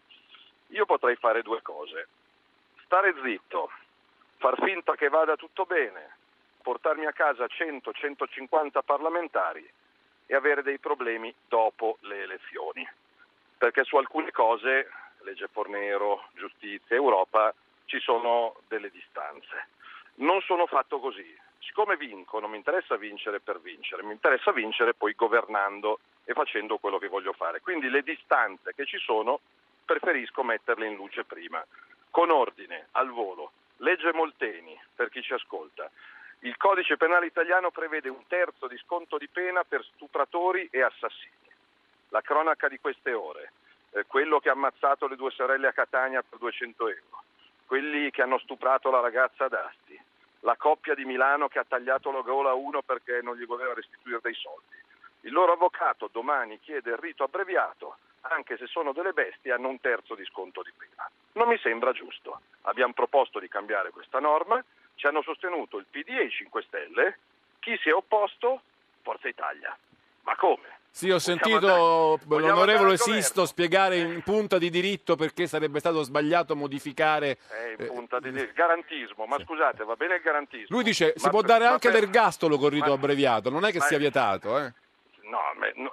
io potrei fare due cose. Stare zitto, far finta che vada tutto bene, portarmi a casa 100-150 parlamentari e avere dei problemi dopo le elezioni perché su alcune cose, legge Fornero, giustizia, Europa, ci sono delle distanze. Non sono fatto così. Siccome vinco, non mi interessa vincere per vincere, mi interessa vincere poi governando e facendo quello che voglio fare. Quindi le distanze che ci sono preferisco metterle in luce prima. Con ordine, al volo. Legge Molteni, per chi ci ascolta. Il codice penale italiano prevede un terzo di sconto di pena per stupratori e assassini la cronaca di queste ore, eh, quello che ha ammazzato le due sorelle a Catania per 200 euro, quelli che hanno stuprato la ragazza ad Asti, la coppia di Milano che ha tagliato la gola a uno perché non gli voleva restituire dei soldi. Il loro avvocato domani chiede il rito abbreviato, anche se sono delle bestie, hanno un terzo di sconto di pena. Non mi sembra giusto. Abbiamo proposto di cambiare questa norma, ci hanno sostenuto il PD e i 5 Stelle, chi si è opposto? Forza Italia. Ma come? Sì, ho sentito l'onorevole Sisto spiegare in punta di diritto perché sarebbe stato sbagliato modificare. Eh, in punta di diritto. Garantismo, ma scusate, va bene il garantismo. Lui dice si può dare anche per... l'ergastolo con rito ma... abbreviato, non è che ma... sia vietato. Eh. No,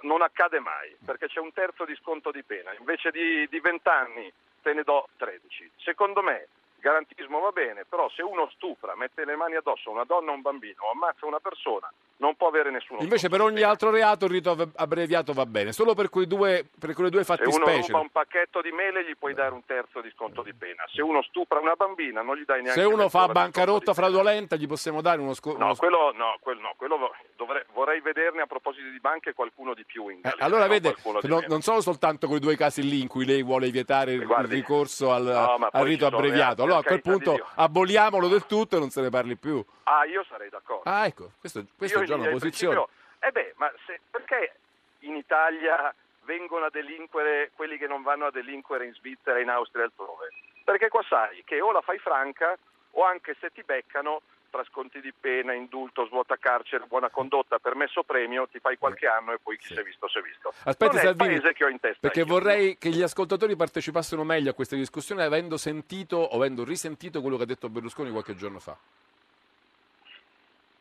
non accade mai, perché c'è un terzo di sconto di pena. Invece di, di 20 anni te ne do 13. Secondo me garantismo va bene, però se uno stupra, mette le mani addosso a una donna o un bambino o ammazza una persona, non può avere nessuno. Invece per ogni altro reato il rito abbreviato va bene, solo per, quei due, per quelle due fattispecie. Se uno ruba un pacchetto di mele gli puoi dare un terzo di sconto di pena, se uno stupra una bambina non gli dai neanche Se uno fa bancarotta fraudolenta gli possiamo dare uno sconto. No, quello, no, quello, no, quello dovrei, vorrei vederne a proposito di banche qualcuno di più in eh, Galera, eh, Allora vede, no, non sono soltanto quei due casi lì in cui lei vuole vietare il, guardi, il ricorso al, no, al rito abbreviato, allora a quel punto aboliamolo del tutto e non se ne parli più. Ah, io sarei d'accordo. Ah, ecco, questo, questa è già una posizione. Eh beh, ma se, perché in Italia vengono a delinquere quelli che non vanno a delinquere in Svizzera, in Austria e altrove? Perché qua sai che o la fai franca o anche se ti beccano tra sconti di pena, indulto, svuota carcere, buona condotta, permesso premio, ti fai qualche anno e poi chi si è visto si è visto. Aspetti non è il Salvini, paese che ho in testa perché io. vorrei che gli ascoltatori partecipassero meglio a questa discussione avendo sentito o avendo risentito quello che ha detto Berlusconi qualche giorno fa.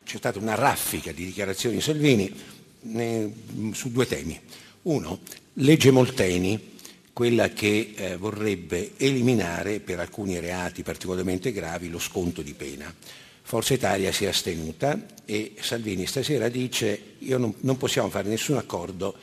C'è stata una raffica di dichiarazioni di Salvini eh, su due temi. Uno, legge Molteni, quella che eh, vorrebbe eliminare per alcuni reati particolarmente gravi lo sconto di pena. Forza Italia si è astenuta e Salvini stasera dice io non, non possiamo fare nessun accordo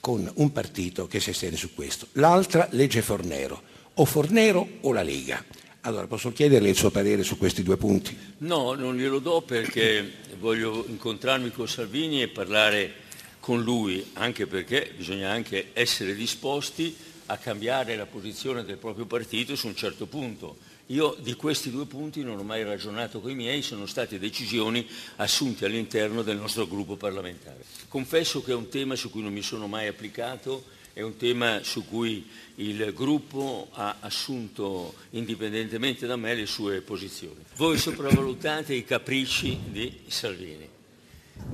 con un partito che si astiene su questo. L'altra legge Fornero, o Fornero o la Lega. Allora posso chiederle il suo parere su questi due punti? No, non glielo do perché voglio incontrarmi con Salvini e parlare con lui, anche perché bisogna anche essere disposti a cambiare la posizione del proprio partito su un certo punto. Io di questi due punti non ho mai ragionato con i miei, sono state decisioni assunte all'interno del nostro gruppo parlamentare. Confesso che è un tema su cui non mi sono mai applicato, è un tema su cui il gruppo ha assunto indipendentemente da me le sue posizioni. Voi sopravvalutate i capricci di Salvini.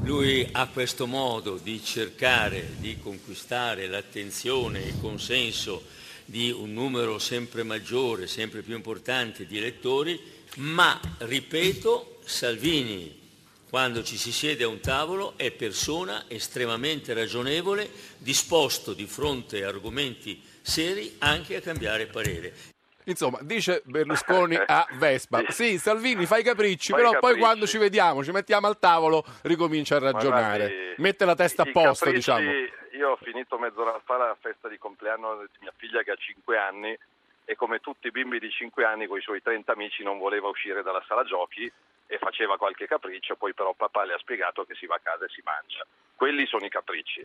Lui ha questo modo di cercare di conquistare l'attenzione e il consenso di un numero sempre maggiore, sempre più importante di elettori, ma, ripeto, Salvini, quando ci si siede a un tavolo, è persona estremamente ragionevole, disposto di fronte a argomenti seri anche a cambiare parere. Insomma, dice Berlusconi a Vespa, sì, Salvini fa i capricci, Fai però poi capricci. quando ci vediamo, ci mettiamo al tavolo, ricomincia a ragionare, guardi, mette la testa a posto, capricci- diciamo. Io ho finito mezz'ora fa la festa di compleanno di mia figlia che ha 5 anni e come tutti i bimbi di 5 anni con i suoi 30 amici non voleva uscire dalla sala giochi e faceva qualche capriccio, poi però papà le ha spiegato che si va a casa e si mangia. Quelli sono i capricci.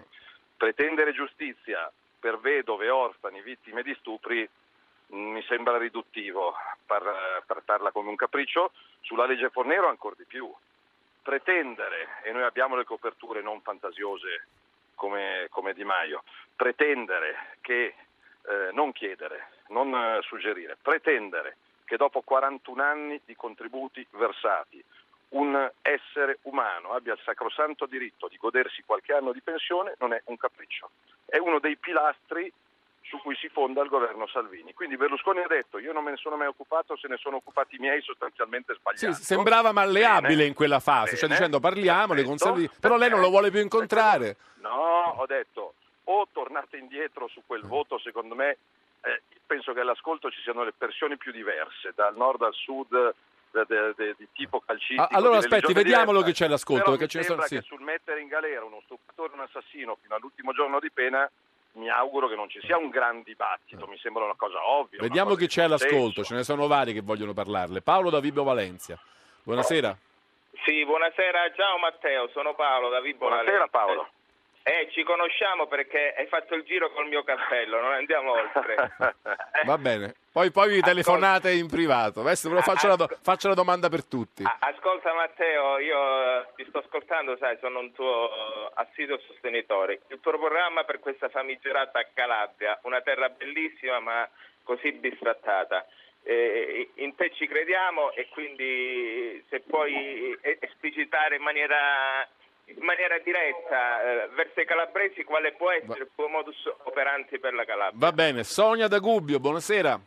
Pretendere giustizia per vedove, orfani, vittime di stupri mi sembra riduttivo par- trattarla come un capriccio, sulla legge Fornero ancora di più. Pretendere, e noi abbiamo le coperture non fantasiose come, come Di Maio, pretendere che, eh, non chiedere, non eh, suggerire, pretendere che dopo 41 anni di contributi versati un essere umano abbia il sacrosanto diritto di godersi qualche anno di pensione non è un capriccio, è uno dei pilastri su cui si fonda il governo Salvini. Quindi Berlusconi ha detto io non me ne sono mai occupato, se ne sono occupati i miei sostanzialmente Sì, sbagliando. sembrava malleabile Bene. in quella fase, cioè Bene. dicendo parliamone con. Salvini, però lei non lo vuole più incontrare. No, ho detto o tornate indietro su quel voto, secondo me eh, penso che all'ascolto ci siano le versioni più diverse, dal nord al sud, de- de- de- di tipo calcistico. Allora aspetti, vediamolo diversa. che c'è l'ascolto, Però perché mi ne sono- sembra sì. che sul mettere in galera uno stupratore e un assassino fino all'ultimo giorno di pena mi auguro che non ci sia un gran dibattito, mi sembra una cosa ovvia. Vediamo cosa chi c'è all'ascolto, ce ne sono vari che vogliono parlarle. Paolo da Vibo Valencia. Buonasera. Sì, buonasera, ciao Matteo, sono Paolo da Vibo Buonasera Valencia. Paolo. Eh, ci conosciamo perché hai fatto il giro col mio cappello, non andiamo oltre. *laughs* Va bene. Poi, poi vi telefonate in privato. Adesso però faccio la, do- faccio la domanda per tutti. Ascolta Matteo, io eh, ti sto ascoltando, sai, sono un tuo assiduo sostenitore. Il tuo programma per questa famigerata Calabria, una terra bellissima ma così bistrattata. Eh, in te ci crediamo e quindi se puoi eh, esplicitare in maniera, in maniera diretta eh, verso i calabresi quale può essere il tuo modus operandi per la Calabria. Va bene. Sonia da Gubbio, buonasera.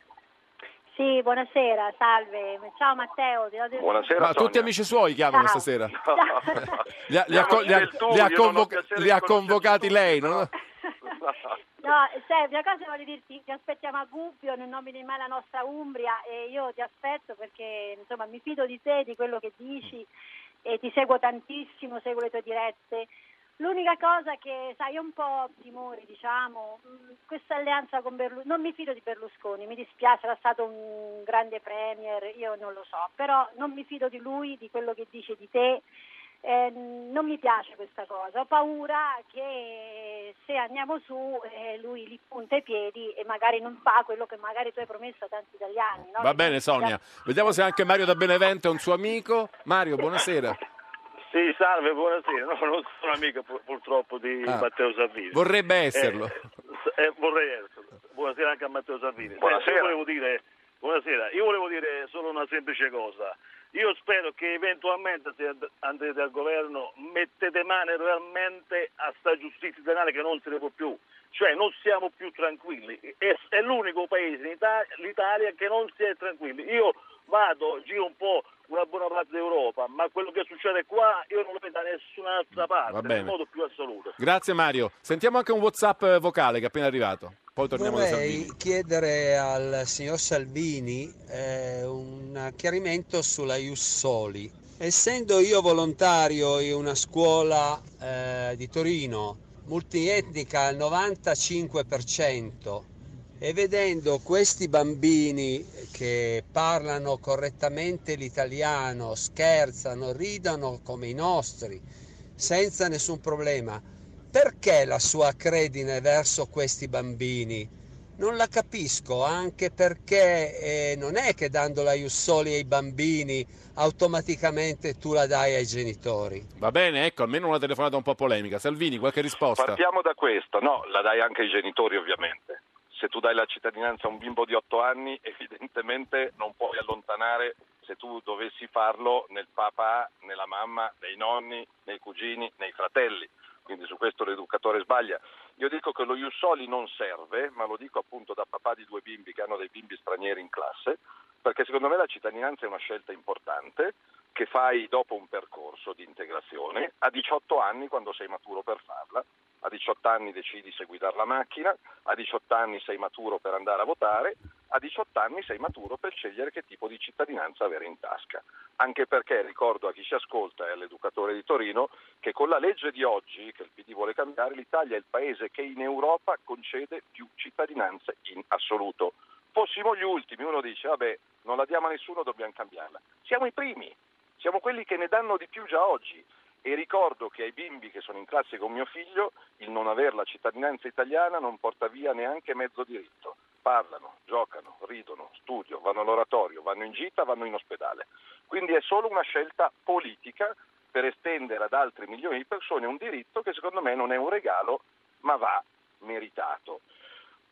Sì, buonasera, salve. Ciao Matteo. do- Ma tutti amici suoi chiamano Ciao. stasera. *laughs* Ciao. Li ha, li ha co- li ha- del tu, li ha io non ho convo- piacere li di ha conoscerti convocati lei, no? No, *laughs* sai, una cosa voglio dirti, ti aspettiamo a Gubbio, non nomini mai la nostra Umbria e io ti aspetto perché insomma mi fido di te, di quello che dici e ti seguo tantissimo, seguo le tue dirette. L'unica cosa che, sai, ho un po' timore, diciamo, mh, questa alleanza con Berlusconi, non mi fido di Berlusconi, mi dispiace, era stato un grande premier, io non lo so, però non mi fido di lui, di quello che dice di te, eh, non mi piace questa cosa, ho paura che se andiamo su eh, lui li punta i piedi e magari non fa quello che magari tu hai promesso a tanti italiani. no? Va bene, Sonia. Vediamo se anche Mario da Benevento è un suo amico. Mario, buonasera. Sì, salve, buonasera. No, non sono amico pur- purtroppo di Ah. Matteo Salvini. Vorrebbe esserlo. Eh, eh, vorrei esserlo. Buonasera anche a Matteo Salvini. Buonasera. io volevo dire Buonasera, io volevo dire solo una semplice cosa. Io spero che eventualmente se andrete al governo mettete mano realmente a sta giustizia italiana che non se ne può più. Cioè non siamo più tranquilli. È, è l'unico paese in Italia, l'Italia che non si è tranquilli. Io vado, giro un po' una buona parte d'Europa, ma quello che succede qua io non lo vedo da nessun'altra parte, nel modo più assoluto. Grazie Mario. Sentiamo anche un WhatsApp eh, vocale che è appena arrivato. Poi torniamo da Vorrei Salvini. chiedere al signor Salvini eh, un chiarimento sulla Ius Soli. Essendo io volontario in una scuola eh, di Torino multietnica al 95% e vedendo questi bambini che parlano correttamente l'italiano, scherzano, ridono come i nostri, senza nessun problema, perché la sua credine verso questi bambini? Non la capisco, anche perché eh, non è che dando la Jussoli ai bambini automaticamente tu la dai ai genitori. Va bene, ecco, almeno una telefonata un po' polemica. Salvini, qualche risposta? Partiamo da questo, no, la dai anche ai genitori ovviamente. Se tu dai la cittadinanza a un bimbo di 8 anni, *laughs* evidentemente non puoi allontanare, se tu dovessi farlo, nel papà, nella mamma, nei nonni, nei cugini, nei fratelli. Quindi su questo l'educatore sbaglia. Io dico che lo Jussoli non serve, ma lo dico appunto da papà di due bimbi che hanno dei bimbi stranieri in classe, perché secondo me la cittadinanza è una scelta importante che fai dopo un percorso di integrazione a 18 anni quando sei maturo per farla. A 18 anni decidi se guidare la macchina, a 18 anni sei maturo per andare a votare, a 18 anni sei maturo per scegliere che tipo di cittadinanza avere in tasca. Anche perché ricordo a chi si ascolta e all'educatore di Torino che con la legge di oggi, che il PD vuole cambiare, l'Italia è il paese che in Europa concede più cittadinanze in assoluto. Fossimo gli ultimi, uno dice vabbè non la diamo a nessuno, dobbiamo cambiarla. Siamo i primi, siamo quelli che ne danno di più già oggi. E ricordo che ai bimbi che sono in classe con mio figlio il non avere la cittadinanza italiana non porta via neanche mezzo diritto. Parlano, giocano, ridono, studiano, vanno all'oratorio, vanno in gita, vanno in ospedale. Quindi è solo una scelta politica per estendere ad altri milioni di persone un diritto che secondo me non è un regalo ma va meritato.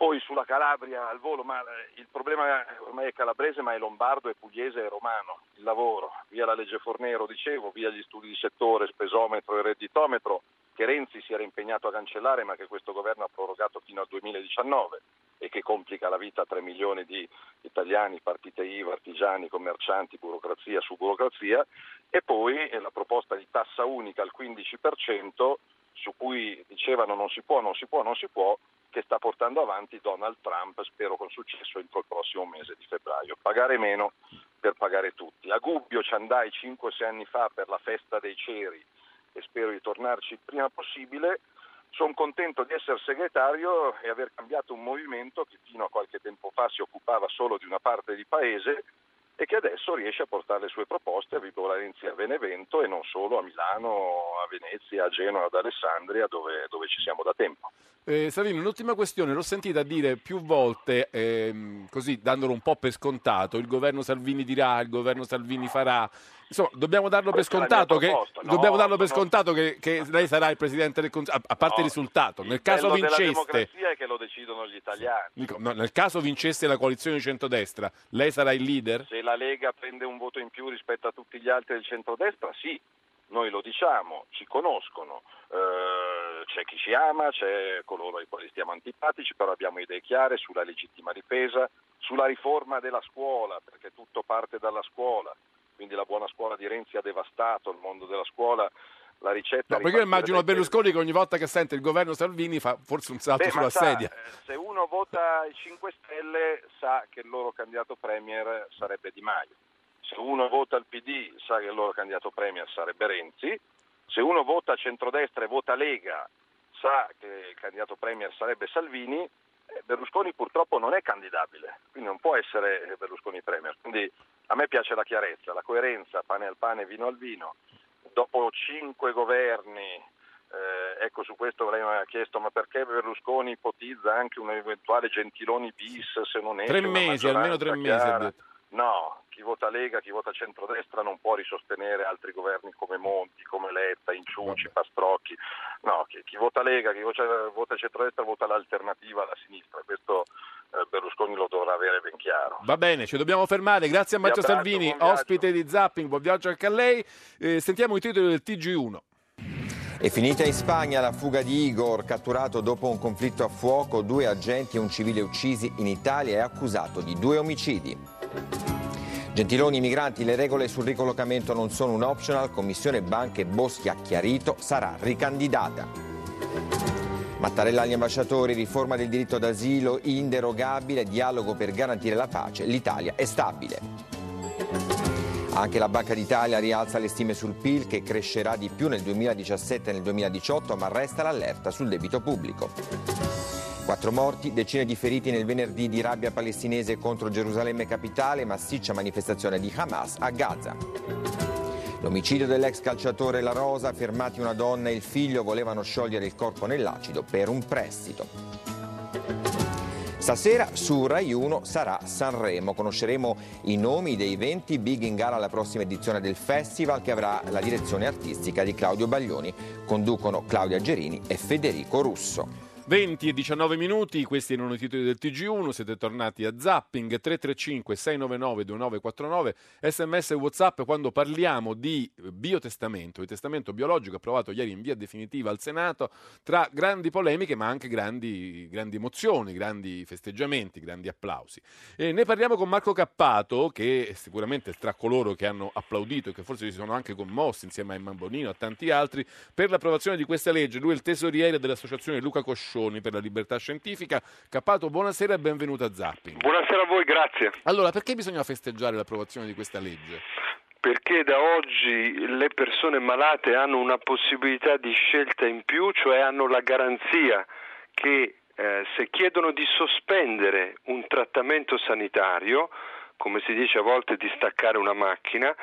Poi sulla Calabria al volo, ma il problema ormai è calabrese, ma è lombardo, è pugliese, è romano. Il lavoro, via la legge Fornero, dicevo, via gli studi di settore, spesometro e redditometro, che Renzi si era impegnato a cancellare, ma che questo governo ha prorogato fino al 2019 e che complica la vita a 3 milioni di italiani, partite IVA, artigiani, commercianti, burocrazia su burocrazia. E poi eh, la proposta di tassa unica al 15%, su cui dicevano non si può, non si può, non si può, che sta portando avanti Donald Trump, spero con successo, entro il prossimo mese di febbraio. Pagare meno per pagare tutti. A Gubbio ci andai 5-6 anni fa per la festa dei ceri e spero di tornarci il prima possibile. Sono contento di essere segretario e aver cambiato un movimento che fino a qualche tempo fa si occupava solo di una parte di paese e che adesso riesce a portare le sue proposte a Vibo Valenzi a Benevento e non solo a Milano, a Venezia, a Genova, ad Alessandria dove, dove ci siamo da tempo. Eh, Savino, un'ultima questione, l'ho sentita dire più volte, ehm, così dandolo un po' per scontato, il governo Salvini dirà, il governo Salvini farà. Insomma, dobbiamo darlo per la scontato, che. No, dobbiamo darlo per scontato che, che lei sarà il Presidente del Consiglio, a, a parte il No, risultato. Nel Il caso vinceste, democrazia è che lo decidono gli italiani. dico, no, nel caso vincesse la coalizione di centrodestra, lei sarà il leader? Se la Lega prende un voto in più rispetto a tutti gli altri del centrodestra, sì, noi lo diciamo, ci conoscono, eh, c'è chi ci ama, c'è coloro ai quali stiamo antipatici, però abbiamo idee chiare sulla legittima difesa, sulla riforma della scuola, perché tutto parte dalla scuola, quindi la buona scuola di Renzi ha devastato il mondo della scuola, la ricetta... No, perché io immagino Berlusconi che ogni volta che sente il governo Salvini fa forse un salto Beh, sulla sa, sedia. eh, Se uno vota i 5 Stelle sa che il loro candidato premier sarebbe Di Maio. Se uno vota il PD sa che il loro candidato premier sarebbe Renzi. Se uno vota centrodestra e vota Lega sa che il candidato premier sarebbe Salvini. Berlusconi purtroppo non è candidabile, quindi non può essere Berlusconi premier. Quindi a me piace la chiarezza, la coerenza, pane al pane, vino al vino. Dopo cinque governi eh, ecco, su questo lei mi ha chiesto, ma perché Berlusconi ipotizza anche un eventuale Gentiloni bis se non è Tre mesi, almeno tre mesi. No, chi vota Lega, chi vota centrodestra non può risostenere altri governi come Monti, come Letta, Inciuci, Pastrocchi. No, chi, chi vota Lega, chi vota, vota centrodestra vota l'alternativa alla sinistra. Questo eh, Berlusconi lo dovrà avere ben chiaro. Va bene, ci dobbiamo fermare. Grazie a abbraccio, Salvini, ospite di Zapping. Buon viaggio anche a lei. Eh, sentiamo i titoli del TG1. È finita in Spagna la fuga di Igor, catturato dopo un conflitto a fuoco, due agenti e un civile uccisi in Italia e accusato di due omicidi. Gentiloni, migranti, le regole sul ricollocamento non sono un optional, Commissione Banche Boschi ha chiarito, sarà ricandidata. Mattarella agli ambasciatori, riforma del diritto d'asilo inderogabile, dialogo per garantire la pace, l'Italia è stabile. Anche la Banca d'Italia rialza le stime sul PIL che crescerà di più nel 2017 e nel 2018, ma resta l'allerta sul debito pubblico. Quattro morti, decine di feriti nel venerdì di rabbia palestinese contro Gerusalemme capitale, massiccia manifestazione di Hamas a Gaza. L'omicidio dell'ex calciatore La Rosa, fermati una donna e il figlio, volevano sciogliere il corpo nell'acido per un prestito. Stasera su Rai 1 sarà Sanremo. Conosceremo i nomi dei 20 big in gara alla prossima edizione del festival che avrà la direzione artistica di Claudio Baglioni. Conducono Claudia Gerini e Federico Russo. 20 e 19 minuti, questi erano i titoli del TG1, siete tornati a Zapping 335 699 2949, sms e whatsapp quando parliamo di biotestamento, il testamento biologico approvato ieri in via definitiva al Senato, tra grandi polemiche ma anche grandi, grandi emozioni, grandi festeggiamenti, grandi applausi. E ne parliamo con Marco Cappato che è sicuramente tra coloro che hanno applaudito e che forse si sono anche commossi insieme a Emma Bonino e a tanti altri per l'approvazione di questa legge. Lui è il tesoriere dell'associazione Luca Coscioni per la libertà scientifica. Cappato, buonasera e benvenuto a Zapping. Buonasera a voi, grazie. Allora, perché bisogna festeggiare l'approvazione di questa legge? Perché da oggi le persone malate hanno una possibilità di scelta in più, cioè hanno la garanzia che eh, se chiedono di sospendere un trattamento sanitario, come si dice a volte di staccare una macchina,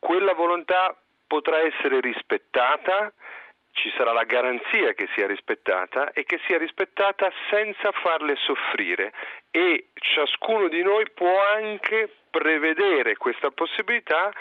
quella volontà potrà essere rispettata ci sarà la garanzia che sia rispettata e che sia rispettata senza farle soffrire e ciascuno di noi può anche prevedere questa possibilità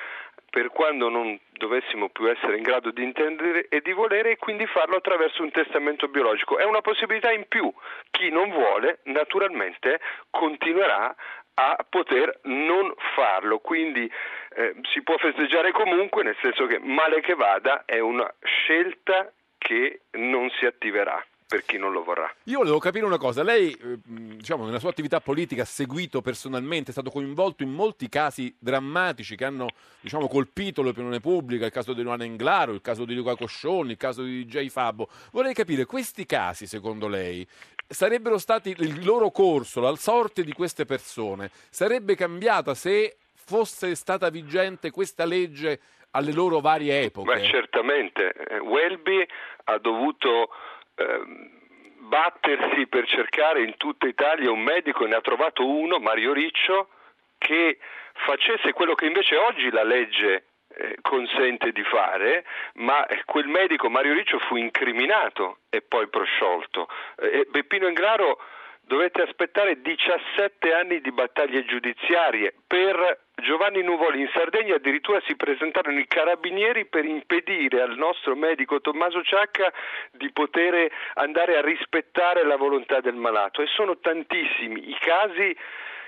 per quando non dovessimo più essere in grado di intendere e di volere e quindi farlo attraverso un testamento biologico. È una possibilità in più. Chi non vuole naturalmente continuerà a poter non farlo, quindi eh, si può festeggiare comunque, nel senso che male che vada è una scelta che non si attiverà per chi non lo vorrà. Io volevo capire una cosa, lei eh, diciamo, nella sua attività politica ha seguito personalmente, è stato coinvolto in molti casi drammatici che hanno diciamo, colpito l'opinione pubblica, il caso di Luana Englaro, il caso di Luca Coscioni, il caso di DJ Fabbo. Vorrei capire, questi casi secondo lei sarebbero stati il loro corso, la sorte di queste persone, sarebbe cambiata se fosse stata vigente questa legge alle loro varie epoche? Ma certamente, eh, Welby ha dovuto ehm, battersi per cercare in tutta Italia un medico ne ha trovato uno, Mario Riccio, che facesse quello che invece oggi la legge eh, consente di fare, ma quel medico Mario Riccio fu incriminato e poi prosciolto. Eh, Beppino Englaro dovette aspettare 17 anni di battaglie giudiziarie per Giovanni Nuvoli in Sardegna addirittura si presentarono i carabinieri per impedire al nostro medico Tommaso Ciacca di poter andare a rispettare la volontà del malato. E sono tantissimi i casi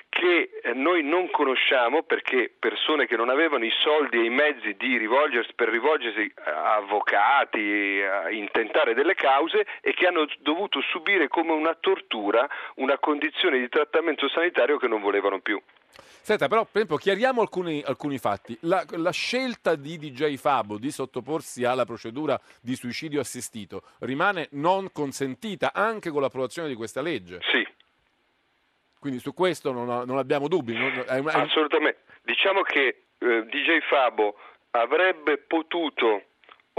che noi non conosciamo perché persone che non avevano i soldi e i mezzi di rivolgersi, per rivolgersi a avvocati, a intentare delle cause e che hanno dovuto subire come una tortura una condizione di trattamento sanitario che non volevano più. Senta, però, per esempio, chiariamo alcuni, alcuni fatti. La, la, scelta di DJ Fabo di sottoporsi alla procedura di suicidio assistito rimane non consentita anche con l'approvazione di questa legge? Sì. Quindi su questo non, non abbiamo dubbi? Non, è è... Assolutamente. Diciamo che eh, DJ Fabo avrebbe potuto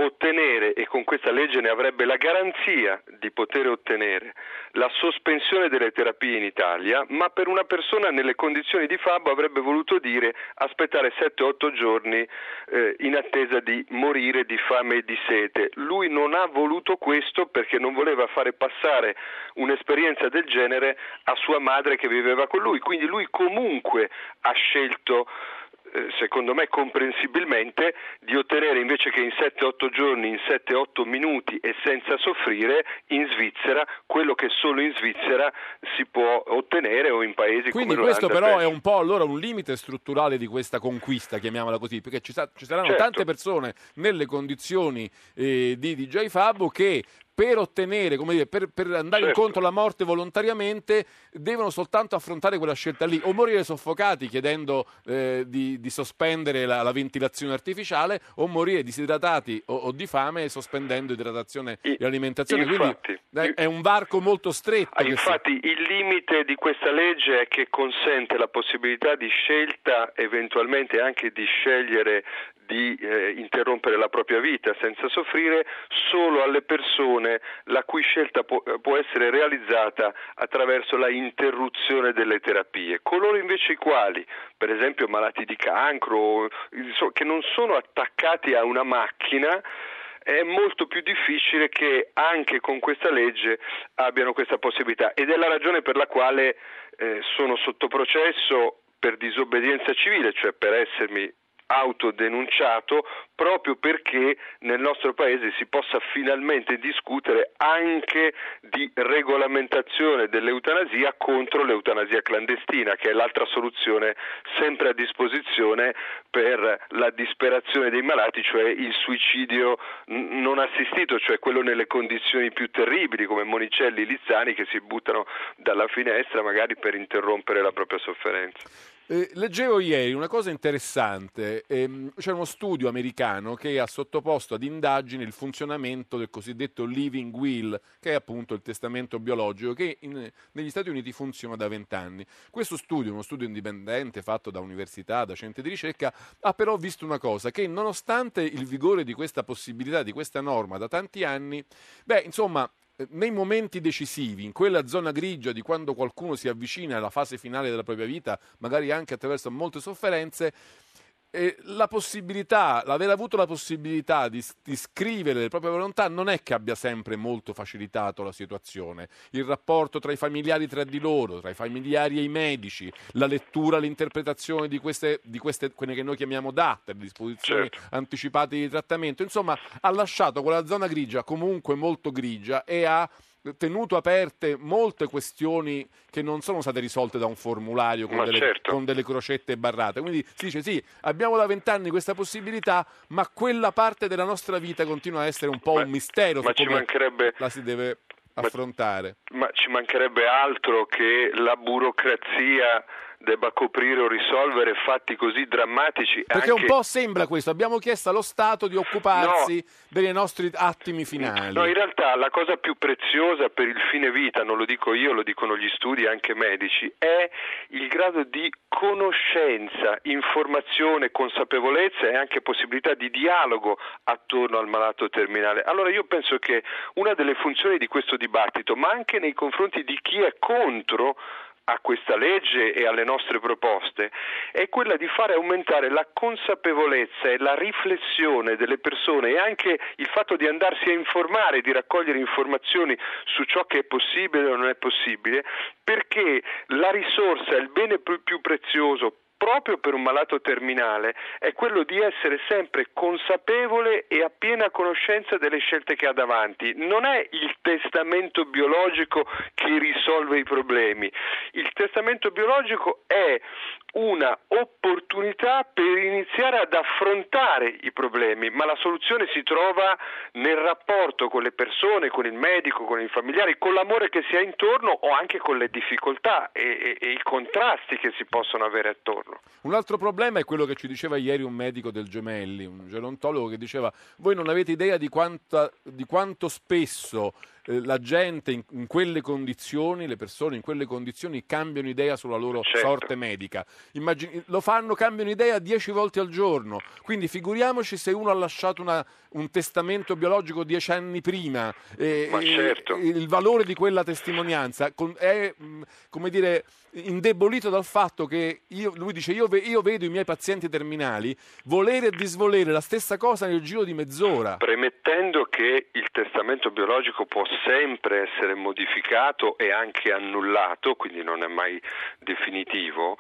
ottenere, e con questa legge ne avrebbe la garanzia di poter ottenere, la sospensione delle terapie in Italia, ma per una persona nelle condizioni di Fabio avrebbe voluto dire aspettare 7-8 giorni eh, in attesa di morire di fame e di sete. Lui non ha voluto questo perché non voleva fare passare un'esperienza del genere a sua madre che viveva con lui, quindi lui comunque ha scelto secondo me comprensibilmente, di ottenere invece che in 7-8 giorni, in 7-8 minuti e senza soffrire, in Svizzera quello che solo in Svizzera si può ottenere o in paesi Quindi come questo l'Olanda. però è un po' allora un limite strutturale di questa conquista, chiamiamola così, perché ci, sa- ci saranno Certo. tante persone nelle condizioni eh, di DJ Fabio che per ottenere, come dire, per, per andare Certo. incontro alla morte volontariamente, devono soltanto affrontare quella scelta lì, o morire soffocati chiedendo eh, di, di sospendere la, la ventilazione artificiale, o morire disidratati o, o di fame sospendendo idratazione e alimentazione. infatti, Quindi è, un varco molto stretto. Ah, che si- infatti il limite di questa legge è che consente la possibilità di scelta, eventualmente anche di scegliere di eh, interrompere la propria vita senza soffrire solo alle persone la cui scelta può, eh, può essere realizzata attraverso la interruzione delle terapie. Coloro invece i quali, per esempio malati di cancro, che non sono attaccati a una macchina, è molto più difficile che anche con questa legge abbiano questa possibilità ed è la ragione per la quale eh, sono sotto processo per disobbedienza civile, cioè per essermi autodenunciato proprio perché nel nostro paese si possa finalmente discutere anche di regolamentazione dell'eutanasia contro l'eutanasia clandestina, che è l'altra soluzione sempre a disposizione per la disperazione dei malati, cioè il suicidio non assistito, cioè quello nelle condizioni più terribili, come Monicelli e Lizzani che si buttano dalla finestra magari per interrompere la propria sofferenza. Eh, leggevo ieri una cosa interessante, ehm, c'è uno studio americano che ha sottoposto ad indagine il funzionamento del cosiddetto living will, che è appunto il testamento biologico, che in- negli Stati Uniti funziona da vent'anni. Questo studio, uno studio indipendente fatto da università, da centri di ricerca, ha però visto una cosa, che nonostante il vigore di questa possibilità, di questa norma da tanti anni, beh, insomma, nei momenti decisivi, in quella zona grigia di quando qualcuno si avvicina alla fase finale della propria vita, magari anche attraverso molte sofferenze, eh, la possibilità, l'aver avuto la possibilità di, di scrivere le proprie volontà non è che abbia sempre molto facilitato la situazione. Il rapporto tra i familiari tra di loro, tra i familiari e i medici, la lettura, l'interpretazione di queste, di queste quelle che noi chiamiamo DAT, le disposizioni anticipate di trattamento, insomma, ha lasciato quella zona grigia comunque molto grigia e ha tenuto aperte molte questioni che non sono state risolte da un formulario con, Ma delle, certo. con delle crocette barrate. Quindi si dice sì, abbiamo da vent'anni questa possibilità, ma quella parte della nostra vita continua a essere un po' un mistero ma su ci come mancherebbe- la si deve affrontare. Ma ci mancherebbe altro che la burocrazia debba coprire o risolvere fatti così drammatici. Perché anche... un po' sembra questo, abbiamo chiesto allo Stato di occuparsi dei nostri attimi finali. No, in realtà la cosa più preziosa per il fine vita, non lo dico io, lo dicono gli studi anche medici, è il grado di conoscenza, informazione, consapevolezza e anche possibilità di dialogo attorno al malato terminale. Allora io penso che una delle funzioni di questo dibattito, ma anche nei confronti di chi è contro a questa legge e alle nostre proposte è quella di fare aumentare la consapevolezza e la riflessione delle persone e anche il fatto di andarsi a informare, di raccogliere informazioni su ciò che è possibile o non è possibile, perché la risorsa, il bene più, prezioso proprio per un malato terminale è quello di essere sempre consapevole e a piena conoscenza delle scelte che ha davanti. Non è il testamento biologico che risolve i problemi. Il testamento biologico è una opportunità per iniziare ad affrontare i problemi, ma la soluzione si trova nel rapporto con le persone, con il medico, con i familiari, con l'amore che si ha intorno o anche con le difficoltà e, e- e i contrasti che si possono avere attorno. Un altro problema è quello che ci diceva ieri un medico del Gemelli, un gerontologo che diceva voi non avete idea di, quanta- di quanto spesso eh, la gente in, in quelle condizioni, le persone in quelle condizioni cambiano idea sulla loro Certo. sorte medica. Immagini- lo fanno, cambiano idea dieci volte al giorno. Quindi figuriamoci se uno ha lasciato una- un testamento biologico dieci anni prima. eh, Ma eh, certo. Il valore di quella testimonianza con- è, mh, come dire, indebolito dal fatto che io- lui dice io, ve- io vedo i miei pazienti terminali volere e disvolere la stessa cosa nel giro di mezz'ora. Premettendo che il testamento biologico può sempre essere modificato e anche annullato, quindi non è mai definitivo,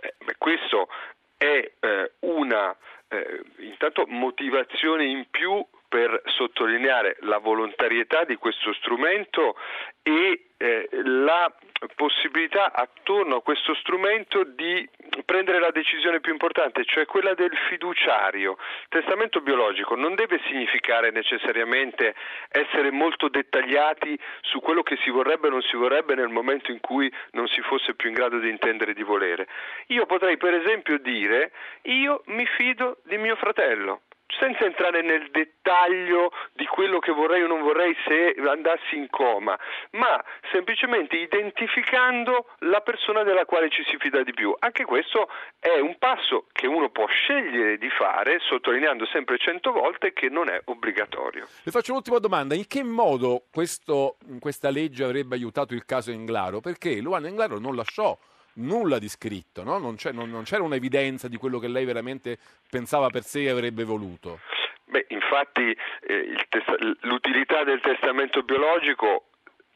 eh, questo è eh, una eh, intanto motivazione in più per sottolineare la volontarietà di questo strumento e eh, la possibilità attorno a questo strumento di prendere la decisione più importante, cioè quella del fiduciario. Il testamento biologico non deve significare necessariamente essere molto dettagliati su quello che si vorrebbe o non si vorrebbe nel momento in cui non si fosse più in grado di intendere di volere. Io potrei per esempio dire io mi fido di mio fratello senza entrare nel dettaglio di quello che vorrei o non vorrei se andassi in coma, ma semplicemente identificando la persona della quale ci si fida di più. Anche questo è un passo che uno può scegliere di fare, sottolineando sempre cento volte che non è obbligatorio. Le faccio un'ultima domanda: in che modo questo- questa legge avrebbe aiutato il caso Englaro? Perché Luana Englaro non lasciò nulla di scritto, no? non, non- non c'era un'evidenza di quello che lei veramente pensava per sé e avrebbe voluto. Beh, infatti eh, testa- l'utilità del testamento biologico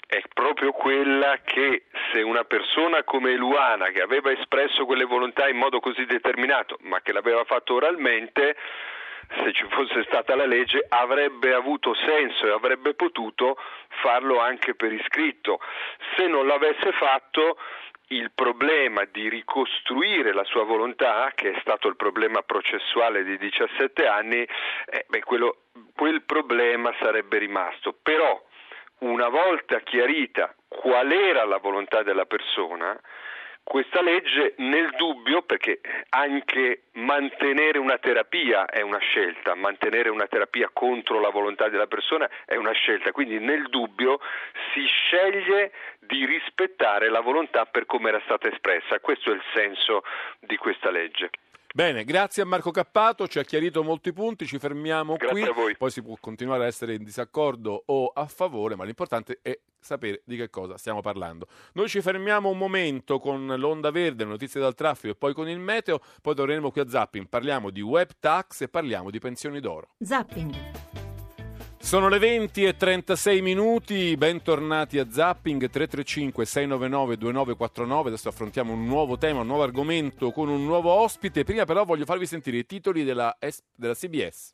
è proprio quella che se una persona come Luana, che aveva espresso quelle volontà in modo così determinato, ma che l'aveva fatto oralmente, se ci fosse stata la legge, avrebbe avuto senso e avrebbe potuto farlo anche per iscritto. Se non l'avesse fatto, il problema di ricostruire la sua volontà, che è stato il problema processuale di 17 anni, eh, beh, quello- quel problema sarebbe rimasto. Però, una volta chiarita qual era la volontà della persona, questa legge nel dubbio, perché anche mantenere una terapia è una scelta, mantenere una terapia contro la volontà della persona è una scelta, quindi nel dubbio si sceglie di rispettare la volontà per come era stata espressa, questo è il senso di questa legge. Bene, grazie a Marco Cappato, ci ha chiarito molti punti, ci fermiamo Grazie qui. a voi. Poi si può continuare a essere in disaccordo o a favore, ma l'importante è sapere di che cosa stiamo parlando. Noi ci fermiamo un momento con l'onda verde, le notizie dal traffico e poi con il meteo, poi torneremo qui a Zapping, parliamo di web tax e parliamo di pensioni d'oro. Zapping. Sono le 20 e 36 minuti, bentornati a Zapping 335 699 2949. Adesso affrontiamo un nuovo tema, un nuovo argomento con un nuovo ospite. Prima però voglio farvi sentire i titoli della, S- della CBS.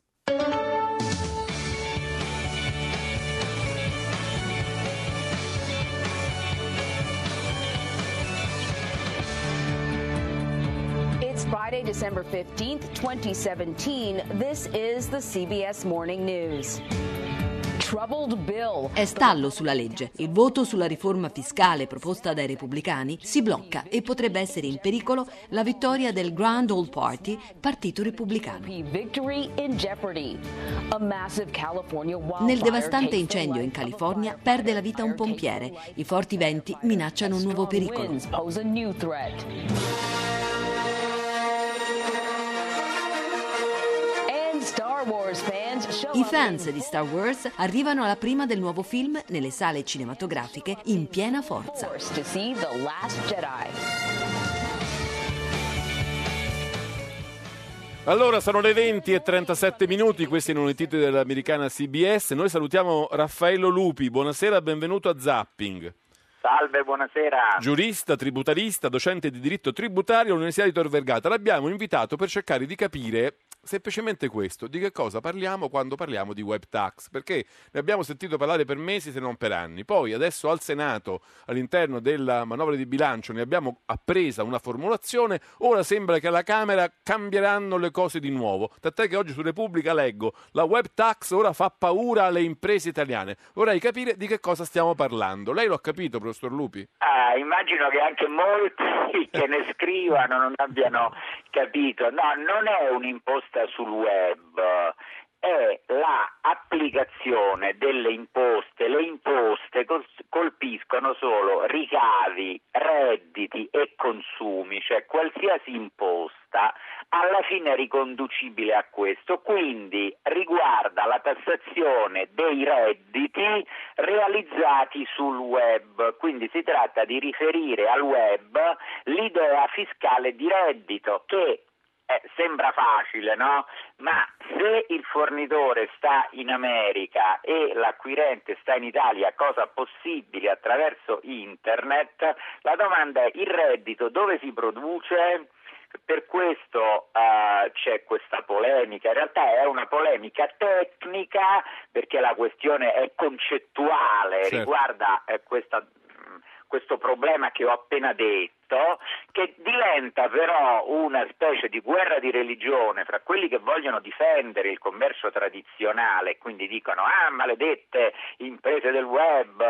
Friday, December 15th, 2017. This is the CBS Morning News. È stallo sulla legge. Il voto sulla riforma fiscale proposta dai repubblicani si blocca e potrebbe essere in pericolo la vittoria del Grand Old Party, partito repubblicano. Nel devastante incendio in California perde la vita un pompiere. I forti venti minacciano un nuovo pericolo. I up fans di Star Wars arrivano alla prima del nuovo film nelle sale cinematografiche in piena forza. Allora, sono le 20 e 37 minuti, questi erano i titoli dell'americana CBS. Noi salutiamo Raffaello Lupi, buonasera, benvenuto a Zapping. Salve, buonasera. Giurista, tributarista, docente di diritto tributario all'Università di Tor Vergata. L'abbiamo invitato per cercare di capire semplicemente questo, di che cosa parliamo quando parliamo di web tax, perché ne abbiamo sentito parlare per mesi se non per anni. Poi adesso al Senato, all'interno della manovra di bilancio, ne abbiamo appresa una formulazione, ora sembra che alla Camera cambieranno le cose di nuovo, tant'è che oggi su Repubblica leggo la web tax ora fa paura alle imprese italiane. Vorrei capire di che cosa stiamo parlando. Lei lo ha capito, professor Lupi? Ah, immagino che anche molti che ne *laughs* scrivano non abbiano capito. No, non è un'imposta sul web, è la applicazione delle imposte, le imposte finiscono solo ricavi, redditi e consumi, cioè qualsiasi imposta alla fine è riconducibile a questo, quindi riguarda la tassazione dei redditi realizzati sul web, quindi si tratta di riferire al web l'idea fiscale di reddito che eh, sembra facile, no? Ma se il fornitore sta in America e l'acquirente sta in Italia, cosa possibile attraverso internet, la domanda è il reddito dove si produce? Per questo uh, c'è questa polemica, in realtà è una polemica tecnica perché la questione è concettuale, certo. riguarda eh, questa questo problema che ho appena detto, che diventa però una specie di guerra di religione fra quelli che vogliono difendere il commercio tradizionale, quindi dicono ah maledette imprese del web,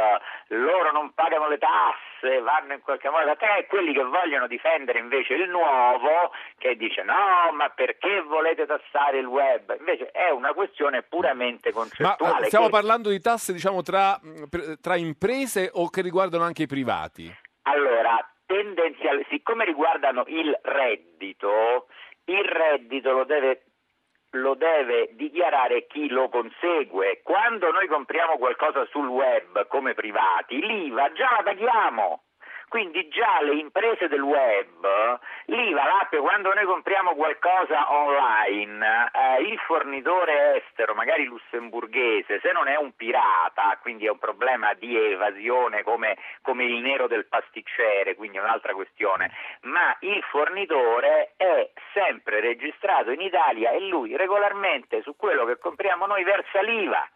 loro non pagano le tasse, vanno in qualche modo da te, e quelli che vogliono difendere invece il nuovo, che dice no, ma perché volete tassare il web? Invece è una questione puramente concettuale. Ma eh, stiamo che... parlando di tasse diciamo tra, tra imprese o che riguardano anche i privati? Allora, tendenzialmente, siccome riguardano il reddito, il reddito lo deve, lo deve, dichiarare chi lo consegue. Quando noi compriamo qualcosa sul web come privati, l'IVA già la paghiamo. Quindi già le imprese del web, l'IVA, l'app, quando noi compriamo qualcosa online, eh, il fornitore estero, magari lussemburghese, se non è un pirata, quindi è un problema di evasione come, come il nero del pasticcere, quindi è un'altra questione, ma il fornitore è sempre registrato in Italia e lui regolarmente su quello che compriamo noi versa l'IVA.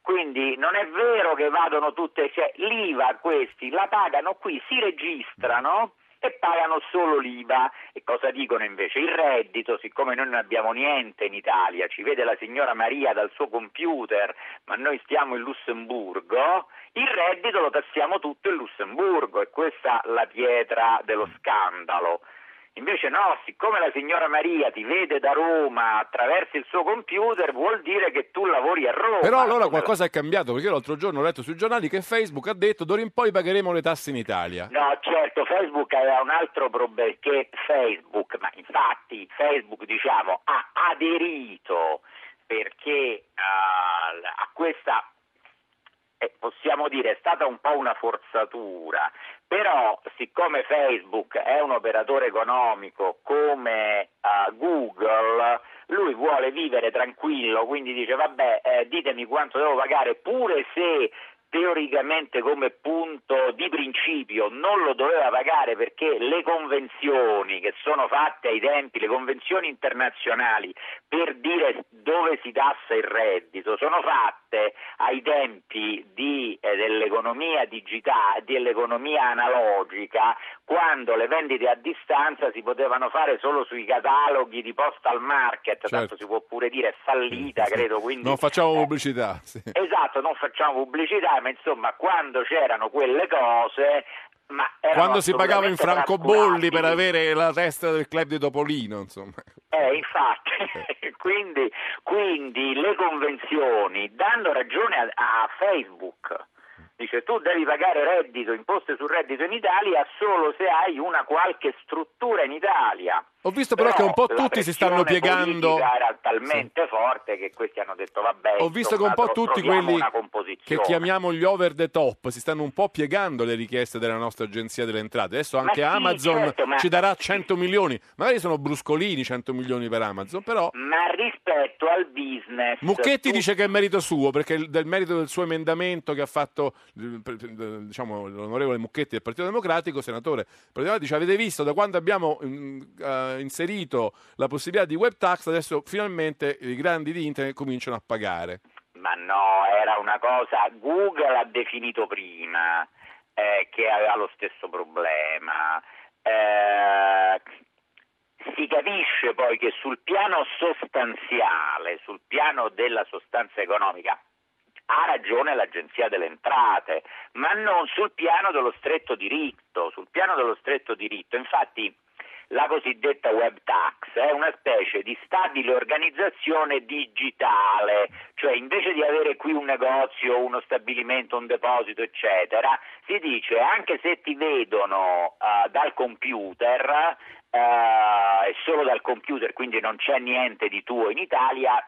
Quindi non è vero che vadano tutte, cioè l'IVA questi la pagano qui, si registrano e pagano solo l'IVA. E cosa dicono invece? Il reddito, siccome noi non abbiamo niente in Italia, ci vede la signora Maria dal suo computer, ma noi stiamo in Lussemburgo, il reddito lo tassiamo tutto in Lussemburgo e questa è la pietra dello scandalo. Invece no, siccome la signora Maria ti vede da Roma attraverso il suo computer, vuol dire che tu lavori a Roma. Però allora qualcosa è cambiato, perché l'altro giorno ho letto sui giornali che Facebook ha detto d'ora in poi pagheremo le tasse in Italia. No, certo, Facebook aveva un altro problema, che Facebook, ma infatti Facebook diciamo ha aderito perché uh, a questa eh, possiamo dire è stata un po' una forzatura, però siccome Facebook è un operatore economico come uh, Google, lui vuole vivere tranquillo, quindi dice vabbè eh, ditemi quanto devo pagare pure se teoricamente come punto di principio non lo doveva pagare perché le convenzioni che sono fatte ai tempi, le convenzioni internazionali per dire dove si tassa il reddito, sono fatte ai tempi di, eh, dell'economia digitale, dell'economia analogica, quando le vendite a distanza si potevano fare solo sui cataloghi di postal market, certo. tanto si può pure dire fallita, sì. credo. Quindi, non facciamo eh, pubblicità. Sì. Esatto, non facciamo pubblicità, ma insomma quando c'erano quelle cose quando si pagava in francobolli per avere la testa del club di Topolino, insomma. Eh, infatti, eh. *laughs* quindi, quindi, le convenzioni danno ragione a, a Facebook dice tu devi pagare reddito, imposte sul reddito in Italia solo se hai una qualche struttura in Italia. Ho visto però, però che un po' tutti si stanno piegando. era talmente sì. forte che questi hanno detto vabbè. Ho visto che un po' tutti quelli che chiamiamo gli over the top si stanno un po' piegando le richieste della nostra agenzia delle entrate. Adesso anche ma Amazon sì, certo, ma... ci darà 100 milioni. Magari sono bruscolini 100 milioni per Amazon, però. Ma rispetto al business. Mucchetti tu... dice che è merito suo perché del merito del suo emendamento che ha fatto diciamo, l'onorevole Mucchetti del Partito Democratico, senatore dice avete visto da quando abbiamo uh, inserito la possibilità di web tax, adesso finalmente i grandi di internet cominciano a pagare. Ma no, era una cosa, Google ha definito prima eh, che aveva lo stesso problema. Eh, si capisce poi che sul piano sostanziale, sul piano della sostanza economica, ha ragione l'Agenzia delle Entrate, ma non sul piano dello stretto diritto. Sul piano dello stretto diritto, infatti, la cosiddetta web tax è una specie di stabile organizzazione digitale, cioè invece di avere qui un negozio, uno stabilimento, un deposito, eccetera, si dice anche se ti vedono uh, dal computer, uh, e solo dal computer, quindi non c'è niente di tuo in Italia,